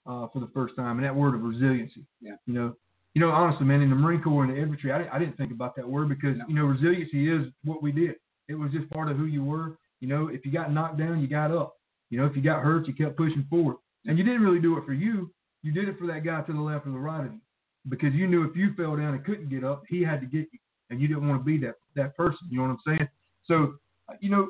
uh, for the first time, and that word of resiliency. Yeah. You know, you know, honestly, man, in the Marine Corps and the infantry, I didn't, I didn't think about that word because No. you know, resiliency is what we did. It was just part of who you were. You know, if you got knocked down, you got up. You know, if you got hurt, you kept pushing forward. And you didn't really do it for you. You did it for that guy to the left or the right of you, because you knew if you fell down and couldn't get up, he had to get you, and you didn't want to be that that person. You know what I'm saying? So, uh, you know,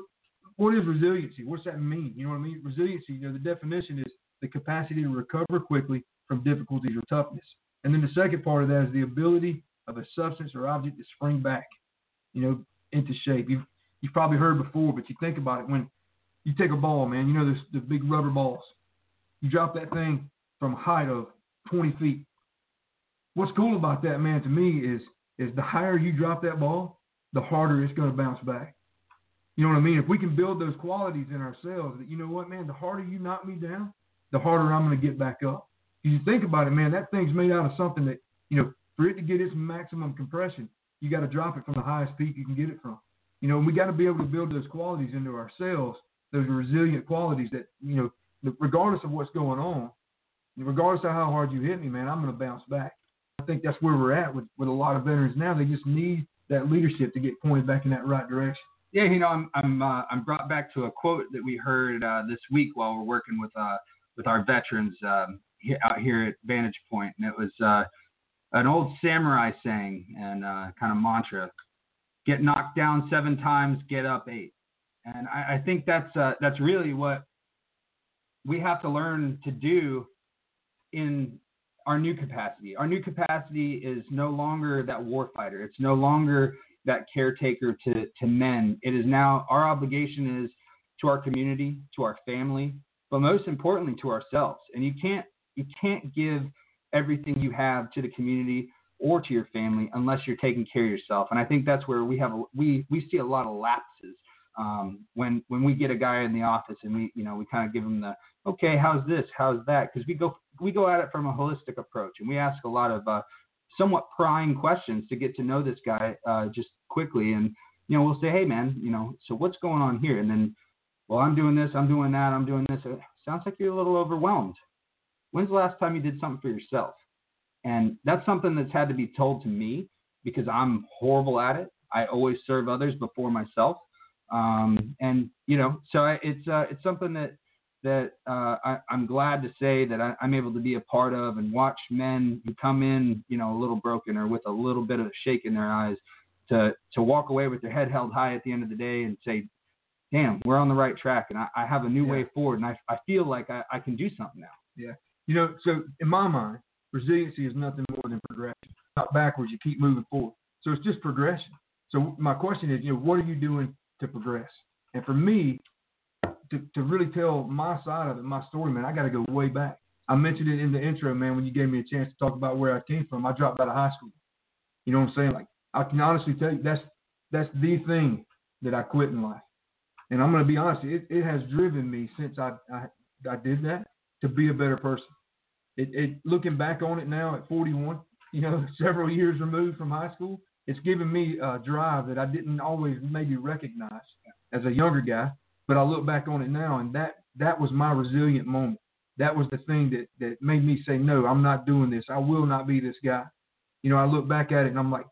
what is resiliency? What's that mean? You know what I mean? Resiliency, you know, the definition is the capacity to recover quickly from difficulties or toughness. And then the second part of that is the ability of a substance or object to spring back, you know, into shape. You've you've probably heard before, but you think about it when you take a ball, man. You know, there's the big rubber balls. You drop that thing from a height of 20 feet. What's cool about that, man, to me is is the higher you drop that ball, the harder it's going to bounce back. You know what I mean? If we can build those qualities in ourselves, that you know what, man, the harder you knock me down, the harder I'm going to get back up. If you think about it, man, that thing's made out of something that you know, for it to get its maximum compression, you got to drop it from the highest peak you can get it from. You know, we got to be able to build those qualities into ourselves, those resilient qualities that you know, regardless of what's going on, regardless of how hard you hit me, man, I'm going to bounce back. I think that's where we're at with, with a lot of veterans now. They just need that leadership to get pointed back in that right direction. Yeah, you know, I'm I'm uh, I'm brought back to a quote that we heard uh, this week while we're working with uh, with our veterans um, out here at Vantage Point, and it was uh, an old samurai saying and uh, kind of mantra: "Get knocked down seven times, get up eight. And I, I think that's uh, that's really what we have to learn to do in our new capacity. Our new capacity is no longer that warfighter. It's no longer that caretaker to, to men. It is now our obligation is to our community, to our family, but most importantly to ourselves. And you can't you can't give everything you have to the community or to your family unless you're taking care of yourself. And I think that's where we have a, we we see a lot of lapses um, when when we get a guy in the office and we you know we kind of give him the okay how's this how's that because we go we go at it from a holistic approach and we ask a lot of uh, somewhat prying questions to get to know this guy uh, just quickly and you know we'll say hey man you know so what's going on here and then well I'm doing this I'm doing that I'm doing this. It sounds like you're a little overwhelmed. When's the last time you did something for yourself? And that's something that's had to be told to me because I'm horrible at it. I always serve others before myself. Um, and you know, so I, it's uh, it's something that that uh, I, I'm glad to say that I, I'm able to be a part of and watch men who come in, you know, a little broken or with a little bit of a shake in their eyes, to to walk away with their head held high at the end of the day and say, "Damn, we're on the right track, and I, I have a new Yeah. way forward, and I, I feel like I, I can do something now." Yeah. You know, so in my mind, resiliency is nothing more than progression. Not backwards, you keep moving forward. So it's just progression. So my question is, you know, what are you doing to progress? And for me, to, to really tell my side of it, my story, man, I got to go way back. I mentioned it in the intro, man, when you gave me a chance to talk about where I came from. I dropped out of high school. You know what I'm saying? Like I can honestly tell you, that's that's the thing that I quit in life. And I'm going to be honest, it, it has driven me since I, I I did that to be a better person. It, it looking back on it now at 41, you know, several years removed from high school, it's given me a drive that I didn't always maybe recognize as a younger guy. But I look back on it now, and that that was my resilient moment. That was the thing that that made me say, no, I'm not doing this. I will not be this guy. You know, I look back at it and I'm like,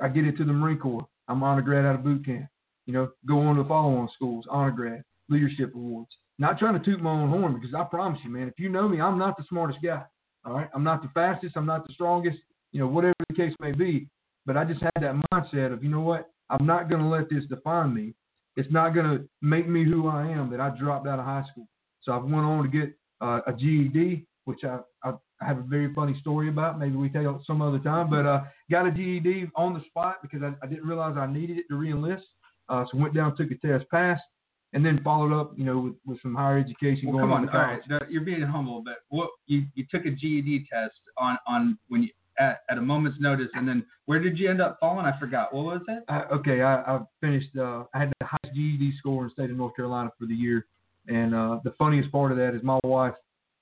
I get into the Marine Corps. I'm honor grad out of boot camp. You know, go on to follow-on schools, honor grad, leadership awards. Not trying to toot my own horn because I promise you, man, if you know me, I'm not the smartest guy. All right, I'm not the fastest. I'm not the strongest. You know, whatever the case may be. But I just had that mindset of, you know what? I'm not going to let this define me. It's not going to make me who I am that I dropped out of high school. So I went on to get uh, a GED. which I, I, I have a very funny story about. Maybe we tell some other time. But uh, got a GED on the spot because I, I didn't realize I needed it to reenlist. Uh, so went down, took a test, passed, and then followed up, you know, with, with some higher education well, going come on. on. All right, no, you're being humble, but what you you took a GED test on on when you at, at a moment's notice, and then where did you end up falling? I forgot. What was it? I, okay, I, I finished. Uh, I had the highest GED score in the state of North Carolina for the year, and uh, the funniest part of that is my wife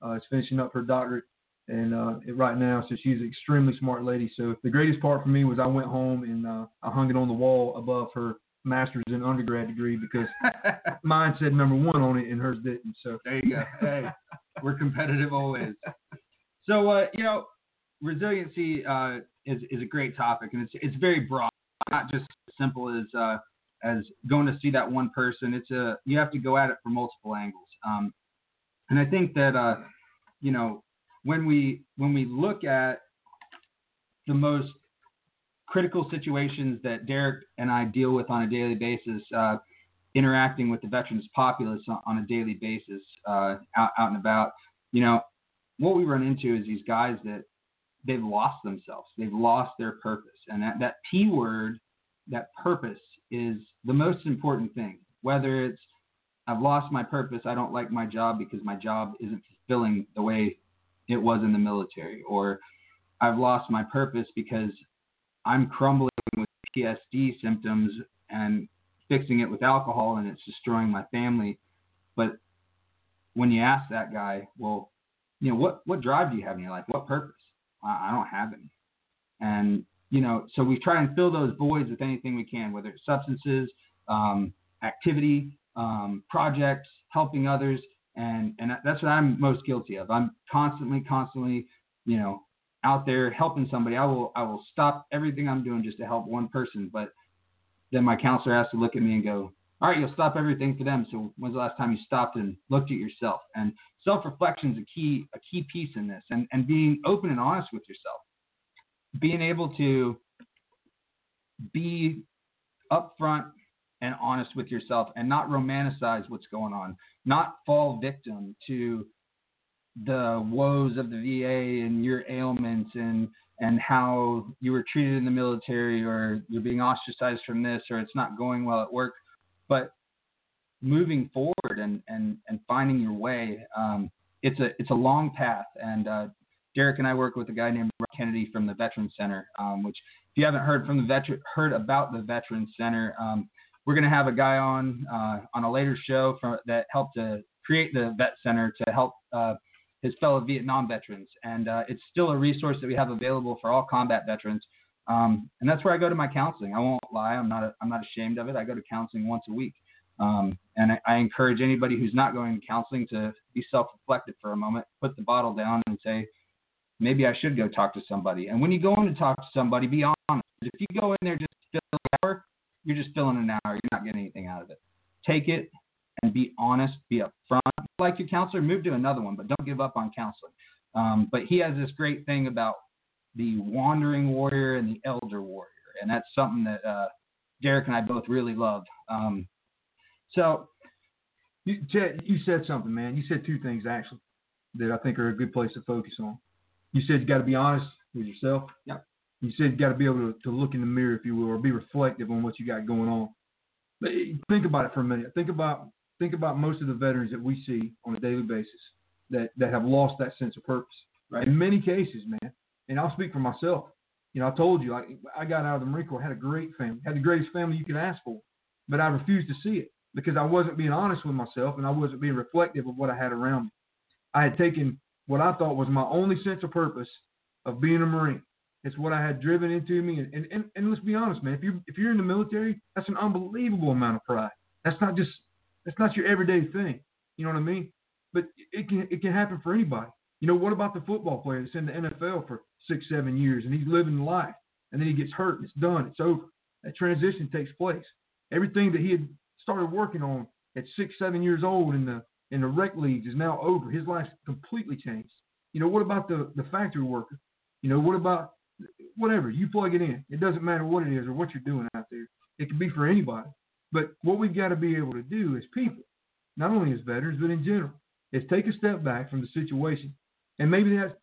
uh, is finishing up her doctorate, and uh, right now, so she's an extremely smart lady. So the greatest part for me was I went home and uh, I hung it on the wall above her master's and undergrad degree because mine said number one on it and hers didn't. So there you go. Hey, we're competitive always. So uh, you know, resiliency uh, is is a great topic, and it's it's very broad, not just simple as uh, as going to see that one person. It's a you have to go at it from multiple angles. Um, and I think that uh, you know when we when we look at the most critical situations that Derrick and I deal with on a daily basis, uh, interacting with the veterans populace on, a daily basis, uh, out, out and about, you know, what we run into is these guys that they've lost themselves. They've lost their purpose. And that, that P word, that purpose, is the most important thing. Whether it's I've lost my purpose, I don't like my job because my job isn't fulfilling the way it was in the military, or I've lost my purpose because I'm crumbling with PTSD symptoms and fixing it with alcohol and it's destroying my family. But when you ask that guy, well, you know, what, what drive do you have in your life? What purpose? I, I don't have any. And, you know, so we try and fill those voids with anything we can, whether it's substances, um, activity, um, projects, helping others. And, and that's what I'm most guilty of. I'm constantly, constantly, you know, out there helping somebody. I will, I will stop everything I'm doing just to help one person. But then my counselor has to look at me and go, all right, you'll stop everything for them. So when's the last time you stopped and looked at yourself? And self-reflection is a key, a key piece in this and, and being open and honest with yourself, being able to be upfront and honest with yourself and not romanticize what's going on, not fall victim to the woes of the VA and your ailments and and how you were treated in the military or you're being ostracized from this or it's not going well at work. But moving forward and and and finding your way, um, it's a it's a long path. And uh, Derrick and I work with a guy named Rob Kennedy from the Veterans Center, um, which if you haven't heard from the veteran heard about the Veterans Center, um, we're going to have a guy on uh, on a later show for, that helped to create the Vet Center to help uh, his fellow Vietnam veterans, and uh, it's still a resource that we have available for all combat veterans. Um, and that's where I go to my counseling. I won't lie, I'm not a, I'm not ashamed of it. I go to counseling once a week, um, and I, I encourage anybody who's not going to counseling to be self-reflective for a moment, put the bottle down, and say, maybe I should go talk to somebody. And when you go in to talk to somebody, be honest. If you go in there just filling an hour, you're just filling an hour. You're not getting anything out of it. Take it and be honest, be upfront. Like your counselor, move to another one, but don't give up on counseling. Um, but he has this great thing about the wandering warrior and the elder warrior, and that's something that uh, Derrick and I both really love. Um, so, you, Chad, you said something, man. You said two things actually that I think are a good place to focus on. You said you got to be honest with yourself. Yep. You said you got to be able to, to look in the mirror, if you will, or be reflective on what you got going on. But think about it for a minute. Think about think about most of the veterans that we see on a daily basis that, that have lost that sense of purpose. Right. In many cases, man, and I'll speak for myself. You know, I told you, I, I got out of the Marine Corps, had a great family, had the greatest family you could ask for, but I refused to see it because I wasn't being honest with myself and I wasn't being reflective of what I had around me. I had taken what I thought was my only sense of purpose of being a Marine. It's what I had driven into me. And, and, and, and let's be honest, man, if you if you're in the military, that's an unbelievable amount of pride. That's not just that's not your everyday thing. You know what I mean? But it can it can happen for anybody. You know, what about the football player that's in the NFL for six, seven years and he's living life and then he gets hurt and it's done, it's over. That transition takes place. Everything that he had started working on at six, seven years old in the in the rec leagues is now over. His life's completely changed. You know, what about the the factory worker? You know, what about whatever you plug it in? It doesn't matter what it is or what you're doing out there. It can be for anybody. But what we've got to be able to do as people, not only as veterans, but in general, is take a step back from the situation And maybe that's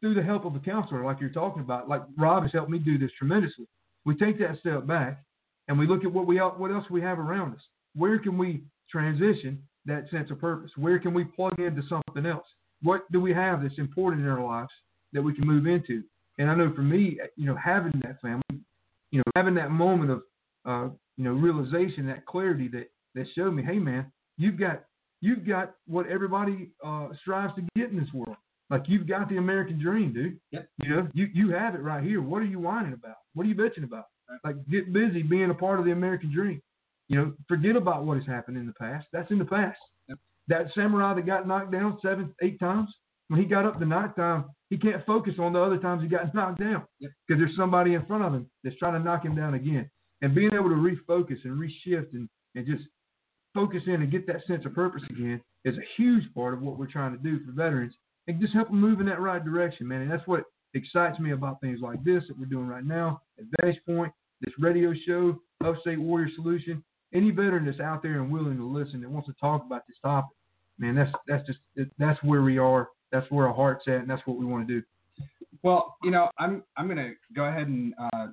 through the help of a counselor, like you're talking about. Like Rob has helped me do this tremendously. We take that step back and we look at what we what else we have around us. Where can we transition that sense of purpose? Where can we plug into something else? What do we have that's important in our lives that we can move into? And I know for me, you know, having that family, you know, having that moment of, uh, you know, realization, that clarity that that showed me, hey man, you've got you've got what everybody uh, strives to get in this world. Like you've got the American dream, dude. Yep. You know, you you have it right here. What are you whining about? What are you bitching about? Like get busy being a part of the American dream. You know, forget about what has happened in the past. That's in the past. Yep. That samurai that got knocked down seven, eight times, when he got up the ninth time, he can't focus on the other times he got knocked down because Yep. there's somebody in front of him that's trying to knock him down again. And being able to refocus and reshift and, and just focus in and get that sense of purpose again is a huge part of what we're trying to do for veterans and just help them move in that right direction, man. And that's what excites me about things like this that we're doing right now at Vantage Point, this radio show, Upstate Warrior Solution. Any veteran that's out there and willing to listen that wants to talk about this topic, man, that's that's just that's where we are. That's where our heart's at, and that's what we want to do. Well, you know, I'm I'm to go ahead and uh,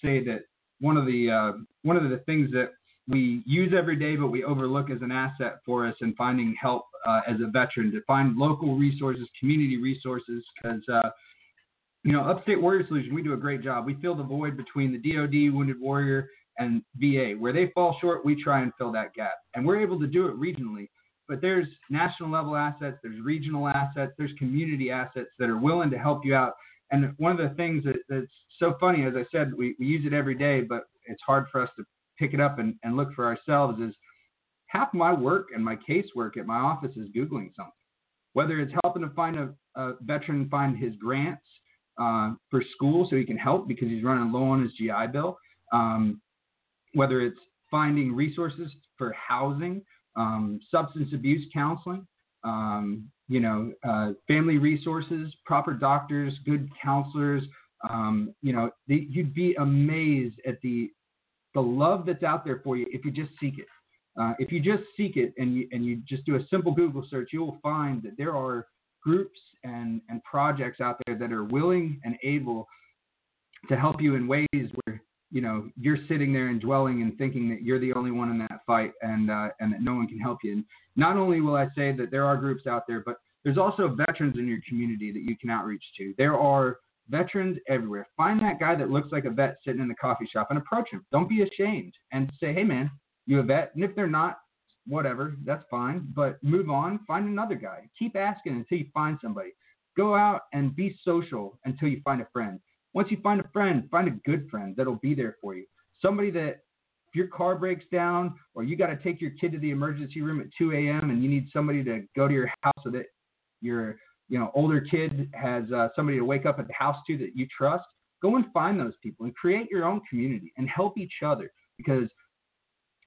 say that one of the uh, one of the things that we use every day, but we overlook as an asset for us in finding help uh, as a veteran to find local resources, community resources, because uh, you know, Upstate Warrior Solution, we do a great job. We fill the void between the DoD, Wounded Warrior, and VA. Where they fall short, we try and fill that gap, and we're able to do it regionally. But there's national level assets, there's regional assets, there's community assets that are willing to help you out. And one of the things that, that's so funny, as I said, we, we use it every day, but it's hard for us to pick it up and, and look for ourselves is half my work and my casework at my office is Googling something. Whether it's helping to find a, a veteran find his grants uh, for school so he can help because he's running low on his GI Bill, um, whether it's finding resources for housing, um, substance abuse counseling, um, you know, uh, family resources, proper doctors, good counselors. Um, you know, the, you'd be amazed at the the love that's out there for you if you just seek it. Uh, if you just seek it and you and you just do a simple Google search, you will find that there are groups and and projects out there that are willing and able to help you in ways where you know you're sitting there and dwelling and thinking that you're the only one in that fight and uh, and that no one can help you. And not only will I say that there are groups out there, but there's also veterans in your community that you can outreach to. There are veterans everywhere. Find that guy that looks like a vet sitting in the coffee shop and approach him. Don't be ashamed and say, "Hey, man, you a vet?" And if they're not, whatever, that's fine. But move on. Find another guy. Keep asking until you find somebody. Go out and be social until you find a friend. Once you find a friend, find a good friend that'll be there for you. Somebody that if your car breaks down or you got to take your kid to the emergency room at 2 a.m. and you need somebody to go to your house so that your you know older kid has uh, somebody to wake up at the house to that you trust, go and find those people and create your own community and help each other because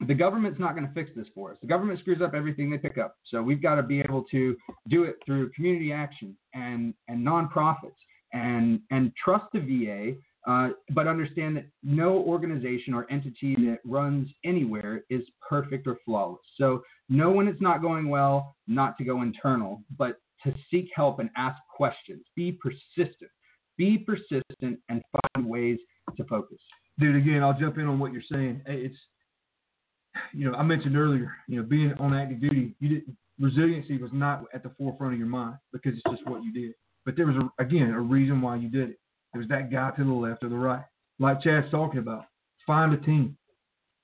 the government's not going to fix this for us. The government screws up everything they pick up. So we've got to be able to do it through community action and and nonprofits and and trust the VA, uh, but understand that no organization or entity that runs anywhere is perfect or flawless. So know when it's not going well, not to go internal, but to seek help and ask questions. Be persistent. Be persistent and find ways to focus. dude again i'll jump in on what you're saying it's you know i mentioned earlier you know being on active duty you didn't resiliency was not at the forefront of your mind because it's just what you did but there was a, again a reason why you did it. There was that guy to the left or the right like chad's talking about. Find a team.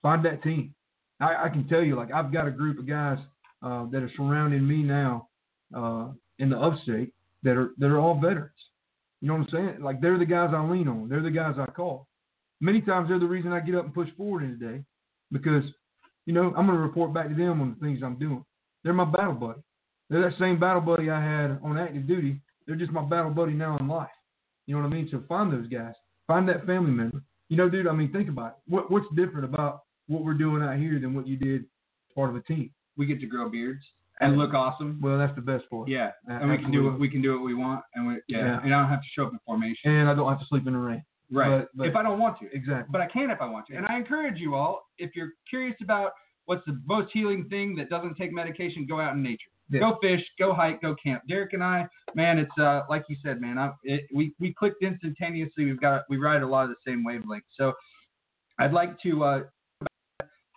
Find that team. I, I can tell you like i've got a group of guys uh, that are surrounding me now uh, in the upstate that are that are all veterans. You know what i'm saying? Like they're the guys i lean on. They're the guys i call. Many times they're the reason I get up and push forward in the day because, you know, I'm going to report back to them on the things I'm doing. They're my battle buddy. They're that same battle buddy I had on active duty. They're just my battle buddy now in life. You know what I mean? So find those guys. Find that family member. You know, dude, I mean, think about it. What, what's different about what we're doing out here than what you did part of a team? We get to grow beards and look awesome. Well, that's the best part. Yeah, Uh, and we can do what we can do what we want, and we yeah, Yeah. and I don't have to show up in formation. And I don't have to sleep in the rain. Right. But- but- if I don't want to. Exactly. But I can if I want to. And I encourage you all, if you're curious about what's the most healing thing that doesn't take medication, go out in nature. Yeah. go fish, go hike, go camp. Derrick and I, man, it's uh, like you said, man. I, it, we we clicked instantaneously. We've got we ride a lot of the same wavelength. So I'd like to uh,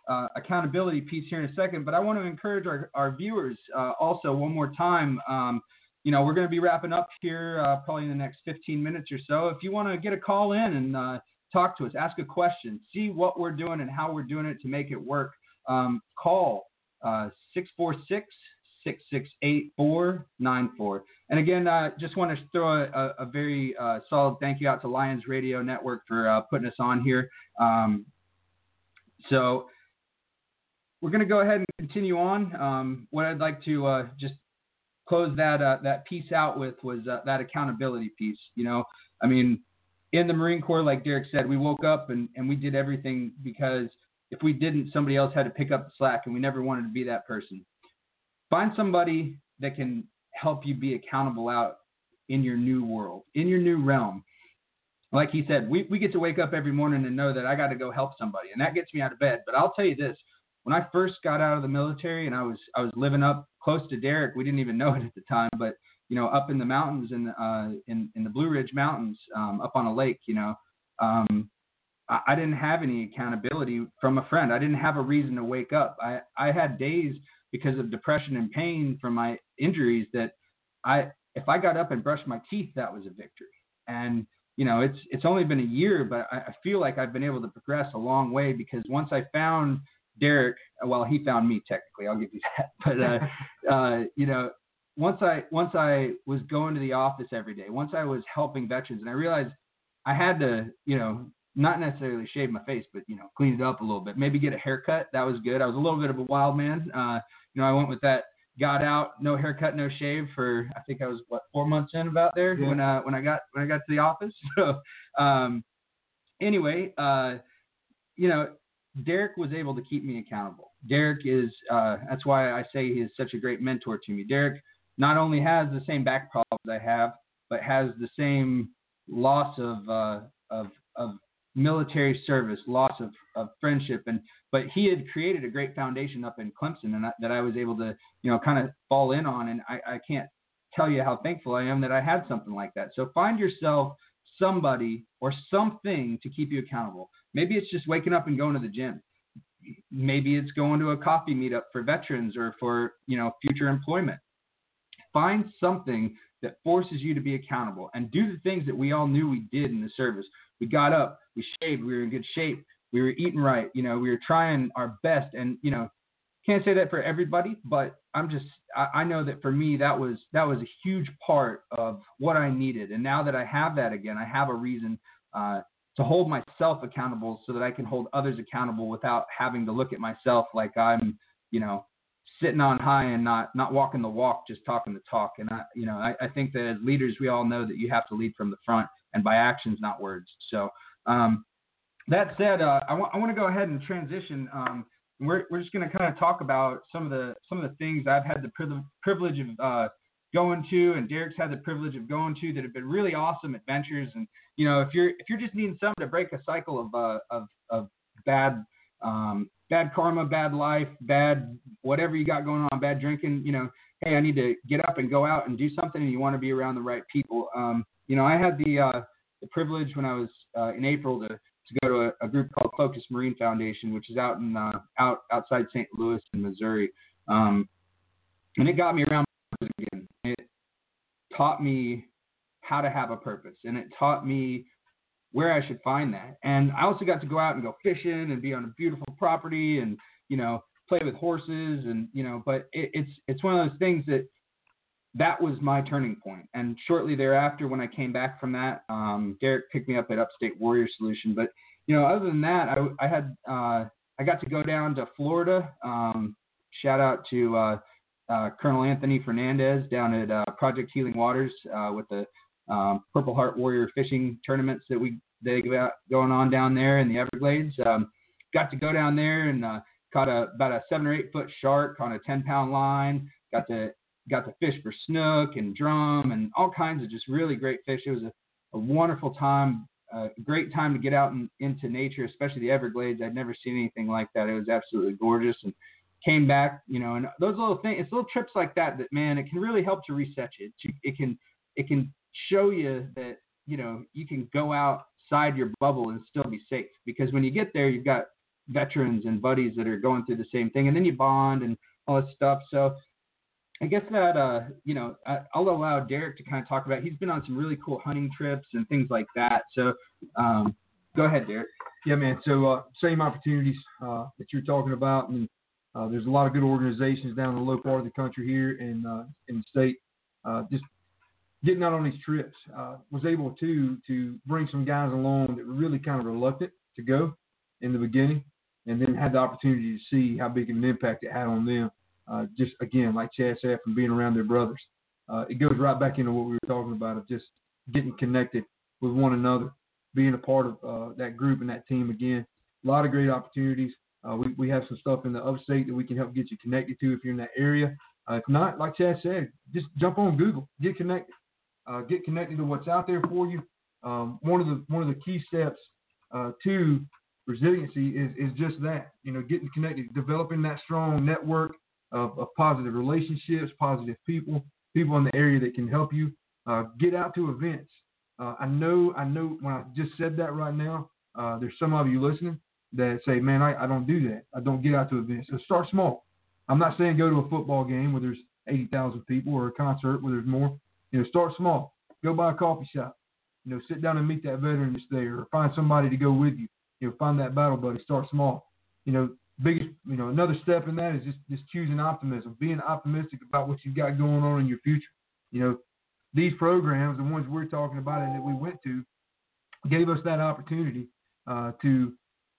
uh, accountability piece here in a second, but I want to encourage our, our viewers uh, also one more time. Um, you know, we're going to be wrapping up here uh, probably in the next 15 minutes or so. If you want to get a call in and uh, talk to us, ask a question, see what we're doing and how we're doing it to make it work, um, call uh, 646 668 494. And again, uh, just want to throw a, a very uh, solid thank you out to Lions Radio Network for uh, putting us on here. Um, so we're going to go ahead and continue on. Um, what I'd like to uh, just close that uh, that piece out with was uh, that accountability piece. You know, I mean, in the Marine Corps, like Derrick said, we woke up and, and we did everything because if we didn't, somebody else had to pick up the slack, and we never wanted to be that person. Find somebody that can help you be accountable out in your new world, in your new realm. Like he said, we, we get to wake up every morning and know that I got to go help somebody, and that gets me out of bed. But I'll tell you this: when I first got out of the military and I was I was living up close to Derrick, we didn't even know it at the time, but you know, up in the mountains in uh, in in the Blue Ridge Mountains, um, up on a lake, you know, um, I, I didn't have any accountability from a friend. I didn't have a reason to wake up. I I had days because of depression and pain from my injuries that I if I got up and brushed my teeth, that was a victory. And you know, it's it's only been a year, but I, I feel like I've been able to progress a long way because once I found Derrick, well, he found me technically. I'll give you that. But uh, uh, you know, once I once I was going to the office every day, once I was helping veterans, and I realized I had to, you know, not necessarily shave my face, but you know, clean it up a little bit. Maybe get a haircut. That was good. I was a little bit of a wild man. Uh, you know, I went with that. Got out, no haircut, no shave for I think I was what four months in about there yeah. when uh, when I got when I got to the office. So um, anyway, uh, you know, Derrick was able to keep me accountable. Derrick is uh, that's why I say he is such a great mentor to me. Derrick not only has the same back problems I have, but has the same loss of uh, of of military service, loss of, of friendship, and but he had created a great foundation up in Clemson, and I, that I was able to you know kind of fall in on, and I, I can't tell you how thankful I am that I had something like that. So find yourself somebody or something to keep you accountable. Maybe it's just waking up and going to the gym. Maybe it's going to a coffee meetup for veterans or for you know future employment. Find something that forces you to be accountable and do the things that we all knew we did in the service. We got up, we shaved, we were in good shape, we were eating right, you know, we were trying our best and you know, can't say that for everybody, but I'm just I, I know that for me that was that was a huge part of what I needed. And now that I have that again, I have a reason uh, to hold myself accountable so that I can hold others accountable without having to look at myself like I'm, you know, sitting on high and not not walking the walk, just talking the talk. And I, you know, I, I think that as leaders, we all know that you have to lead from the front and by actions, not words. So um, that said, uh, I, w- I want to go ahead and transition. Um, we're we're just going to kind of talk about some of the some of the things I've had the privilege privilege of uh, going to, and Derrick's had the privilege of going to that have been really awesome adventures. And you know, if you're if you're just needing something to break a cycle of uh, of of bad um, bad karma, bad life, bad whatever you got going on, bad drinking, you know, hey, I need to get up and go out and do something, and you want to be around the right people. Um, you know, I had the uh, the privilege when I was uh, in April to to go to a, a, group called Focus Marine Foundation, which is out in uh, out outside St. Louis in Missouri, um, and it got me around again. It taught me how to have a purpose, and it taught me where I should find that. And I also got to go out and go fishing and be on a beautiful property and, you know, play with horses and, you know, but it, it's, it's one of those things that that was my turning point. And shortly thereafter, when I came back from that, um, Derrick picked me up at Upstate Warrior Solution. But, you know, other than that, I, I had, uh, I got to go down to Florida. Um, shout out to, uh, uh, Colonel Anthony Fernandez down at uh, Project Healing Waters uh, with the um, Purple Heart Warrior fishing tournaments that we they got going on down there in the Everglades. Um, got to go down there and uh, caught a about a seven or eight foot shark on a ten pound line. Got to got to fish for snook and drum and all kinds of just really great fish. It was a, a wonderful time, a great time to get out in, into nature, especially the Everglades. I'd never seen anything like that. It was absolutely gorgeous and came back, you know, and those little things, it's little trips like that that man, it can really help to reset you. It can it can show you that you know you can go outside your bubble and still be safe because when you get there, you've got veterans and buddies that are going through the same thing, and then you bond and all this stuff. So I guess that uh, you know I, will allow Derrick to kind of talk about. He's been on some really cool hunting trips and things like that. So um, go ahead, Derrick. Yeah, man. So uh, same opportunities uh, that you're talking about, and uh, there's a lot of good organizations down in the low part of the country here in uh, in the state. Uh, just getting out on these trips, uh, was able to to bring some guys along that were really kind of reluctant to go in the beginning, and then had the opportunity to see how big of an impact it had on them. Uh, just again, like Chad said, from being around their brothers, uh, it goes right back into what we were talking about of just getting connected with one another, being a part of uh, that group and that team again. A lot of great opportunities. Uh, we, we have some stuff in the upstate that we can help get you connected to if you're in that area. Uh, if not, like Chad said, just jump on Google, get connected, get connected to what's out there for you. Um, one of the one of the key steps to resiliency is is just that, you know, getting connected, developing that strong network of, of positive relationships, positive people, people in the area that can help you. Uh, get out to events. Uh, I know, I know. When I just said that right now, there's some of you listening that say, man, I, I don't do that. I don't get out to events. So start small. I'm not saying go to a football game where there's 80,000 people or a concert where there's more. You know, start small. Go by a coffee shop. You know, sit down and meet that veteran that's there, or find somebody to go with you. You know, find that battle buddy. Start small. You know, biggest, you know, another step in that is just just choosing optimism, being optimistic about what you've got going on in your future. You know, these programs, the ones we're talking about and that we went to, gave us that opportunity uh, to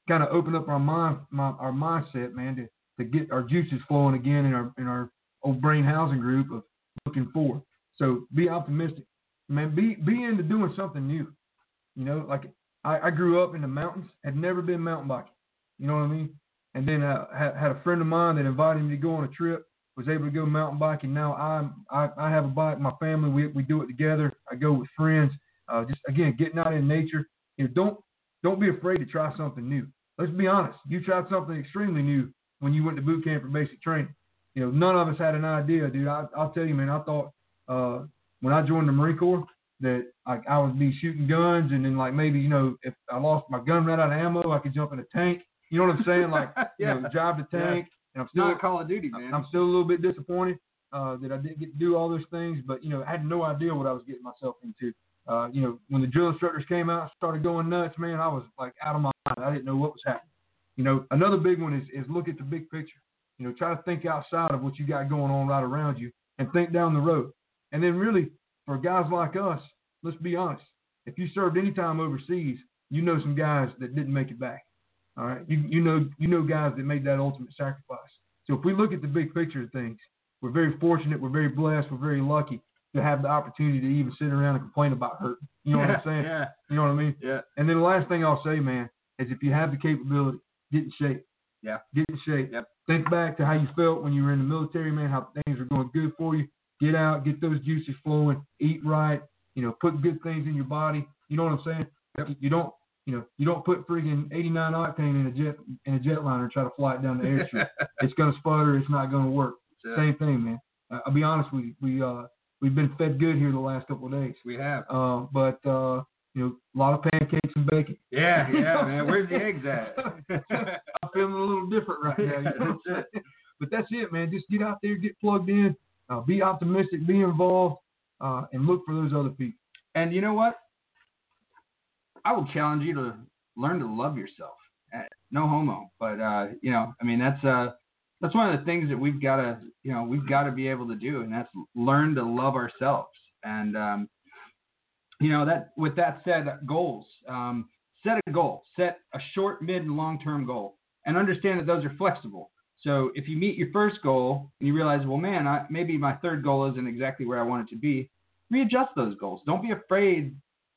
kind of open up our mind, my, our mindset, man, to, to get our juices flowing again in our in our old brain housing group of looking forward. So be optimistic, man. Be be into doing something new. You know, like I, I grew up in the mountains, had never been mountain biking. You know what I mean? And then I had, a friend of mine that invited me to go on a trip. Was able to go mountain biking. Now I'm I, I have a bike. My family we we do it together. I go with friends. Uh, just again getting out in nature. You know, don't don't be afraid to try something new let's be honest. You tried something extremely new when you went to boot camp for basic training. You know, none of us had an idea, dude. I, will tell you, man. I thought uh, when I joined the Marine Corps that like I would be shooting guns, and then like maybe you know if I lost my gun ran out of ammo, I could jump in a tank. You know what I'm saying? Like yeah. you know, drive the tank. Yeah. And I'm still not Call of Duty, man. I'm still a little bit disappointed uh, that I didn't get to do all those things, but you know, I had no idea what I was getting myself into. Uh, you know, when the drill instructors came out, started going nuts, man, I was like out of my mind. I didn't know what was happening. You know, another big one is is look at the big picture. You know, try to think outside of what you got going on right around you and think down the road. And then really, for guys like us, let's be honest. If you served any time overseas, you know some guys that didn't make it back. All right, you you know you know guys that made that ultimate sacrifice. So if we look at the big picture of things, we're very fortunate, we're very blessed, we're very lucky to have the opportunity to even sit around and complain about hurt. You know yeah, what I'm saying? Yeah. You know what I mean? Yeah. And then the last thing I'll say, man, is if you have the capability, get in shape. Yeah. Get in shape. Yep. Think back to how you felt when you were in the military, man, how things were going good for you. Get out, get those juices flowing, eat right, you know, put good things in your body. You know what I'm saying? Yep. You don't you know, you don't put freaking 89 octane in a jet in a jetliner and try to fly it down the airstrip. it's gonna sputter. It's not gonna work. Same thing, man. I'll be honest with you. We uh we've been fed good here the last couple of days. We have. Uh, but uh, you know, a lot of pancakes and bacon. Yeah, yeah, man. Where's the eggs at? I'm feeling a little different right now. but that's it, man. Just get out there, get plugged in, uh, be optimistic, be involved, uh, and look for those other people. And you know what? I will challenge you to learn to love yourself. Uh, no homo, but uh, you know, I mean, that's uh, that's one of the things that we've got to, you know, we've got to be able to do, and that's learn to love ourselves. And um, you know that with that said goals um, set a goal set a short mid and long term goal and understand that those are flexible so if you meet your first goal and you realize well man I, maybe my third goal isn't exactly where i want it to be readjust those goals don't be afraid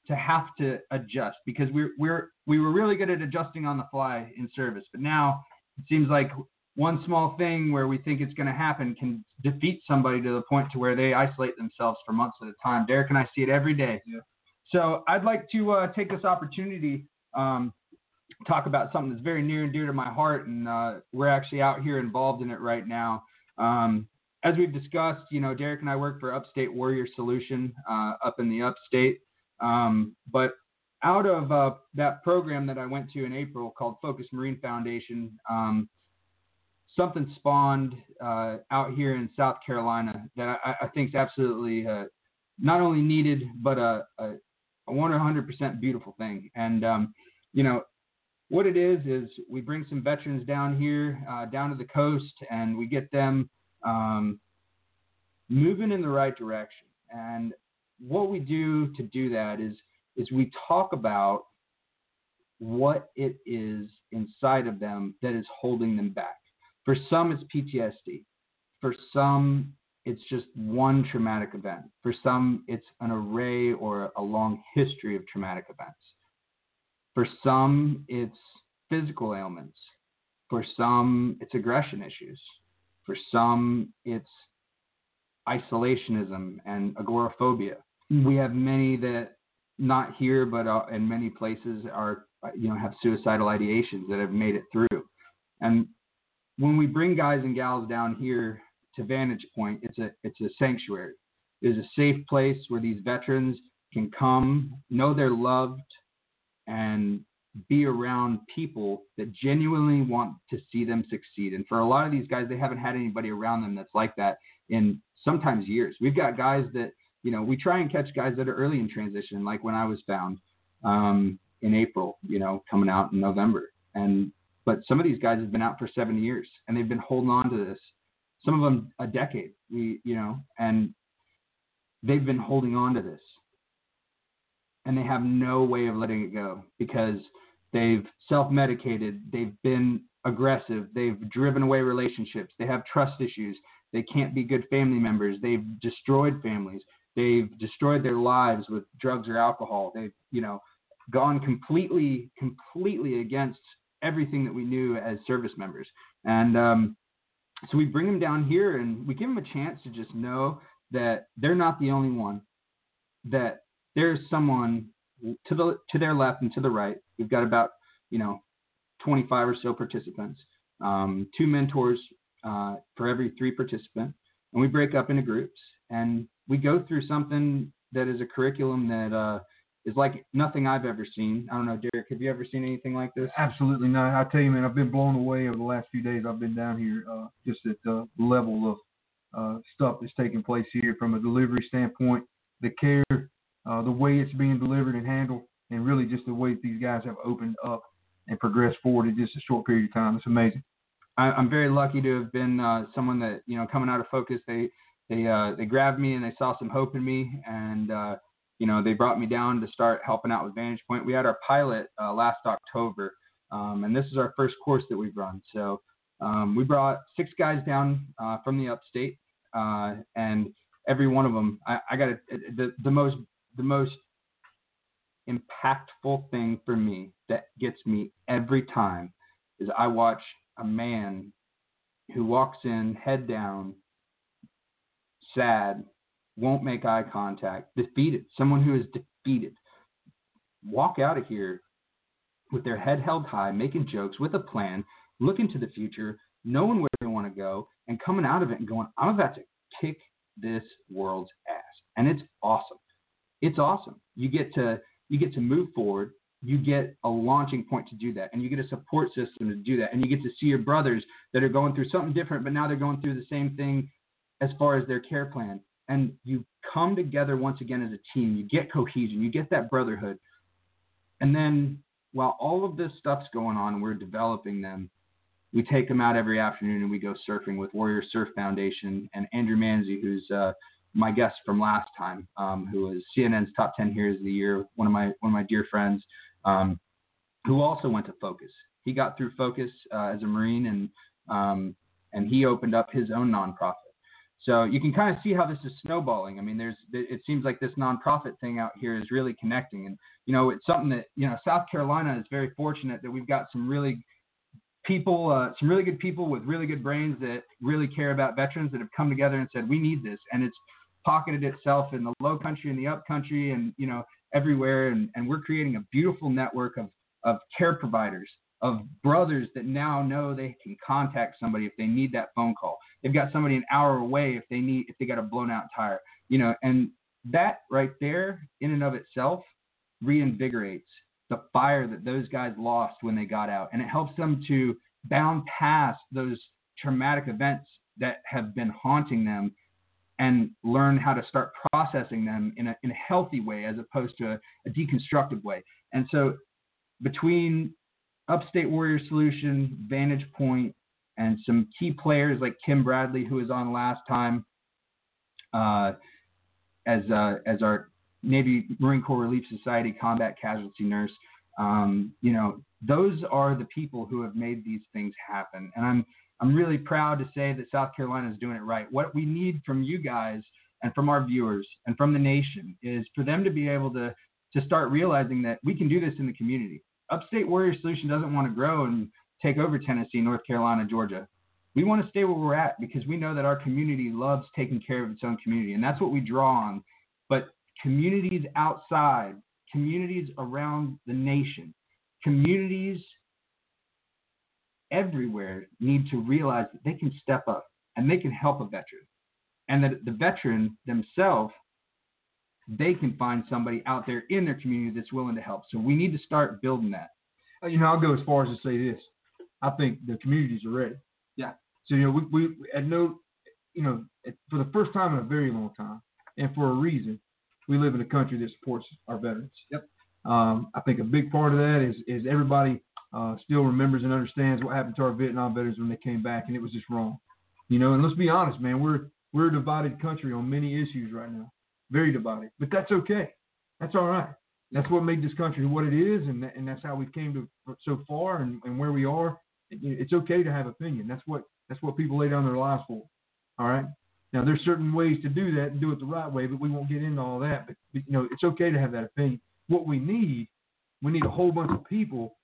to have to adjust because we're we're we were really good at adjusting on the fly in service but now it seems like one small thing where we think it's going to happen can defeat somebody to the point to where they isolate themselves for months at a time. Derrick and I see it every day. Yeah. So I'd like to uh, take this opportunity um, talk about something that's very near and dear to my heart, and uh, we're actually out here involved in it right now. Um, as we've discussed, you know, Derrick and I work for Upstate Warrior Solution uh, up in the Upstate. Um, but out of uh, that program that I went to in April called Focus Marine Foundation, um, something spawned uh, out here in South Carolina that I, I think is absolutely uh, not only needed, but a, a, a 100% beautiful thing. And, um, you know, what it is, is we bring some veterans down here, uh, down to the coast, and we get them um, moving in the right direction. And what we do to do that is is we talk about what it is inside of them that is holding them back. For some, it's PTSD. For some, it's just one traumatic event. For some, it's an array or a long history of traumatic events. For some, it's physical ailments. For some, it's aggression issues. For some, it's isolationism and agoraphobia. We have many that not here, but uh, in many places are you know have suicidal ideations that have made it through. And when we bring guys and gals down here to Vantage Point, it's a it's a sanctuary. It is a safe place where these veterans can come, know they're loved, and be around people that genuinely want to see them succeed. And for a lot of these guys, they haven't had anybody around them that's like that in sometimes years. We've got guys that you know, we try and catch guys that are early in transition, like when I was found um, in April, you know, coming out in November. And but some of these guys have been out for seven years and they've been holding on to this. Some of them a decade. We, you know, and they've been holding on to this, and they have no way of letting it go because they've self-medicated. They've been aggressive. They've driven away relationships. They have trust issues. They can't be good family members. They've destroyed families. They've destroyed their lives with drugs or alcohol. They've, you know, gone completely, completely against everything that we knew as service members. And um, so we bring them down here and we give them a chance to just know that they're not the only one. That there's someone to the to their left and to the right. We've got about you know 25 or so participants, um, two mentors uh, for every three participant, and we break up into groups and we go through something that is a curriculum that uh, is like nothing I've ever seen. I don't know, Derrick, have you ever seen anything like this? Absolutely not. I tell you, man, I've been blown away over the last few days. I've been down here uh, just at the level of uh, stuff that's taking place here from a delivery standpoint, the care, uh, the way it's being delivered and handled, and really just the way these guys have opened up and progressed forward in just a short period of time. It's amazing. I, am very lucky to have been uh, someone that you know coming out of focus. They they uh, they grabbed me and they saw some hope in me, and uh, you know they brought me down to start helping out with Vantage Point. We had our pilot uh, last October, um, and this is our first course that we've run. So um, we brought six guys down uh, from the upstate, uh, and every one of them, I, I got the the most the most impactful thing for me that gets me every time is I watch a man who walks in head down sad, won't make eye contact, defeated, someone who is defeated, walk out of here with their head held high, making jokes with a plan, looking to the future, knowing where they want to go, and coming out of it and going, I'm about to kick this world's ass. And it's awesome. It's awesome. You get to you get to move forward. You get a launching point to do that, and you get a support system to do that, and you get to see your brothers that are going through something different, but now they're going through the same thing as far as their care plan. And you come together once again as a team. You get cohesion. You get that brotherhood. And then while all of this stuff's going on we're developing them, we take them out every afternoon and we go surfing with Warrior Surf Foundation and Andrew Manzi, who's uh, my guest from last time, um, who was CNN's top 10 Heroes of the Year, one of my one of my dear friends, um, who also went to Focus. He got through Focus uh, as a Marine and um, and he opened up his own nonprofit. So you can kind of see how this is snowballing. I mean, there's it seems like this nonprofit thing out here is really connecting, and you know, it's something that you know South Carolina is very fortunate that we've got some really people, uh, some really good people with really good brains that really care about veterans that have come together and said we need this, and it's pocketed itself in the low country and the up country and you know everywhere, and, and we're creating a beautiful network of of care providers, of brothers that now know they can contact somebody if they need that phone call. They've got somebody an hour away if they need if they got a blown out tire. You know, and that right there in and of itself reinvigorates the fire that those guys lost when they got out and it helps them to bound past those traumatic events that have been haunting them and learn how to start processing them in a, in a healthy way as opposed to a, a deconstructive way. And so between Upstate Warrior Solution, Vantage Point, and some key players like Kim Bradley, who was on last time uh, as uh, as our Navy Marine Corps Relief Society combat casualty nurse. Um, you know, those are the people who have made these things happen, and I'm I'm really proud to say that South Carolina is doing it right. What we need from you guys and from our viewers and from the nation is for them to be able to to start realizing that we can do this in the community. Upstate Warrior Solution doesn't want to grow and take over Tennessee, North Carolina, Georgia. We want to stay where we're at because we know that our community loves taking care of its own community, and that's what we draw on. But communities outside, communities around the nation, communities everywhere need to realize that they can step up and they can help a veteran. And that the veteran themselves, they can find somebody out there in their community that's willing to help. So we need to start building that. You know, I'll go as far as to say this. I think the communities are ready. Yeah. So, you know, we, we at no, you know, for the first time in a very long time, and for a reason, we live in a country that supports our veterans. Yep. Um, I think a big part of that is is everybody uh, still remembers and understands what happened to our Vietnam veterans when they came back, and it was just wrong. You know, and let's be honest, man, we're we're a divided country on many issues right now, very divided. But that's okay. That's all right. That's what made this country what it is, and and that's how we came to so far and, and where we are. It's okay to have opinion. That's what that's what people lay down their lives for. All right. Now there's certain ways to do that and do it the right way, but we won't get into all that. But you know, it's okay to have that opinion. What we need, we need a whole bunch of people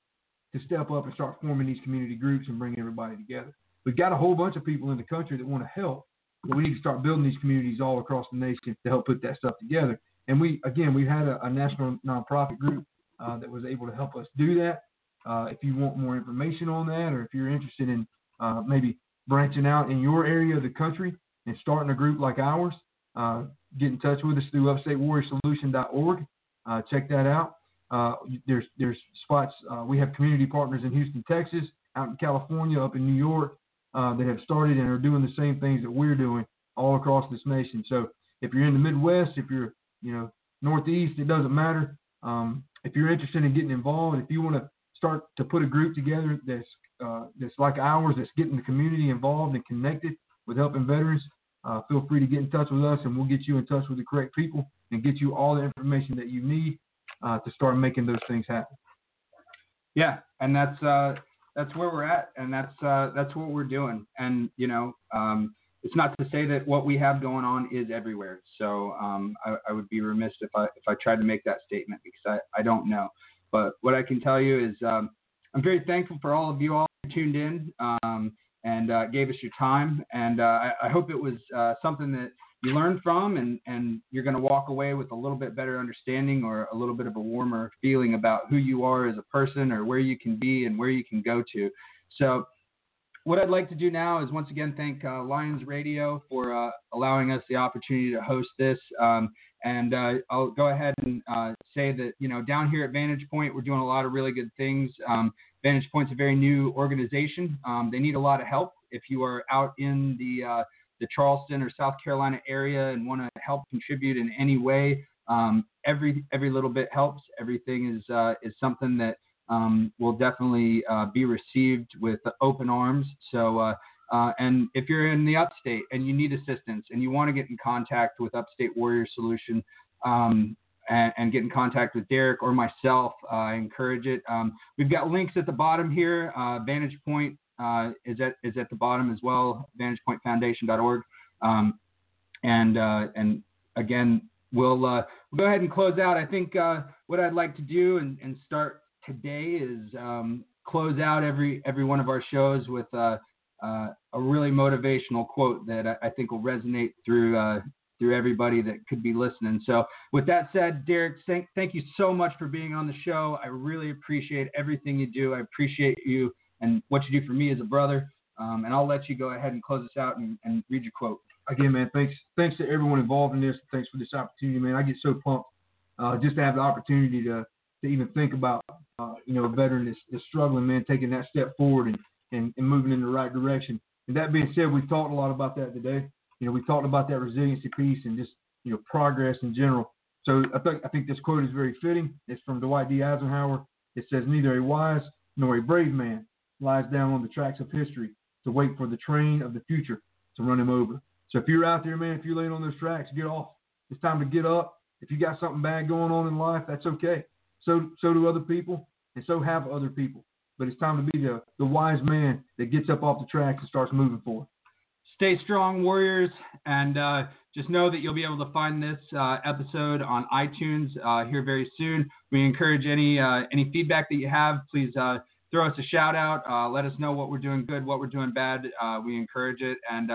to step up and start forming these community groups and bring everybody together. We've got a whole bunch of people in the country that want to help, but we need to start building these communities all across the nation to help put that stuff together. And we, again, we had a, a national nonprofit group uh, that was able to help us do that. Uh, if you want more information on that, or if you're interested in uh, maybe branching out in your area of the country and starting a group like ours, uh, get in touch with us through upstatewarriorsolution.org. Uh, check that out. Uh, there's there's spots. Uh, we have community partners in Houston, Texas, out in California, up in New York, uh, that have started and are doing the same things that we're doing all across this nation. So if you're in the Midwest, if you're you know Northeast, it doesn't matter. Um, if you're interested in getting involved, if you want to start to put a group together that's uh, that's like ours, that's getting the community involved and connected with helping veterans, uh, feel free to get in touch with us, and we'll get you in touch with the correct people and get you all the information that you need uh, to start making those things happen. Yeah, and that's uh, that's where we're at, and that's uh, that's what we're doing. And you know, um, it's not to say that what we have going on is everywhere. So um, I, I, would be remiss if I if I tried to make that statement because I, I don't know. But what I can tell you is um, I'm very thankful for all of you all who tuned in um, and uh, gave us your time, and uh, I, I, hope it was uh, something that you learn from and, and you're going to walk away with a little bit better understanding or a little bit of a warmer feeling about who you are as a person or where you can be and where you can go to. So what I'd like to do now is once again thank uh, Lions Radio for uh, allowing us the opportunity to host this. Um, and uh, I'll go ahead and uh, say that you know down here at Vantage Point we're doing a lot of really good things. Um, Vantage Point's a very new organization. Um, they need a lot of help. If you are out in the uh, the Charleston or South Carolina area and want to help contribute in any way, um, every every little bit helps. Everything is uh, is something that um, will definitely uh, be received with open arms. So. Uh, uh, and if you're in the upstate and you need assistance and you want to get in contact with Upstate Warrior Solution um, and, and, get in contact with Derrick or myself, uh, I encourage it. Um, we've got links at the bottom here. Uh, Vantage Point uh, is at is at the bottom as well. VantagePointFoundation.org, um, and uh, and again, we'll, uh, we'll go ahead and close out. I think uh, what I'd like to do and, and start today is um, close out every every one of our shows with uh, a really motivational quote that I, I, think will resonate through through everybody that could be listening. So, with that said, Derrick, thank, thank you so much for being on the show. I really appreciate everything you do. I appreciate you and what you do for me as a brother. Um, and I'll let you go ahead and close this out and, and, read your quote. Again, man, thanks thanks to everyone involved in this. Thanks for this opportunity, man. I get so pumped uh, just to have the opportunity to to even think about uh, you know a veteran that's, that's, struggling, man, taking that step forward and, and, and moving in the right direction. And that being said, we've talked a lot about that today. You know, we talked about that resiliency piece and just you know progress in general. So I think I think this quote is very fitting. It's from Dwight D. Eisenhower. It says, "Neither a wise nor a brave man lies down on the tracks of history to wait for the train of the future to run him over." So if you're out there, man, if you're laying on those tracks, get off. It's time to get up. If you got something bad going on in life, that's okay. So so do other people, and so have other people. But it's time to be the, the wise man that gets up off the tracks and starts moving forward. Stay strong, Warriors, and uh, just know that you'll be able to find this uh, episode on iTunes uh, here very soon. We encourage any uh, any feedback that you have. Please uh, throw us a shout out. Uh, let us know what we're doing good, what we're doing bad. we encourage it, and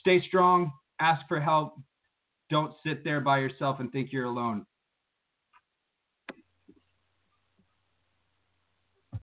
stay strong. Ask for help. Don't sit there by yourself and think you're alone.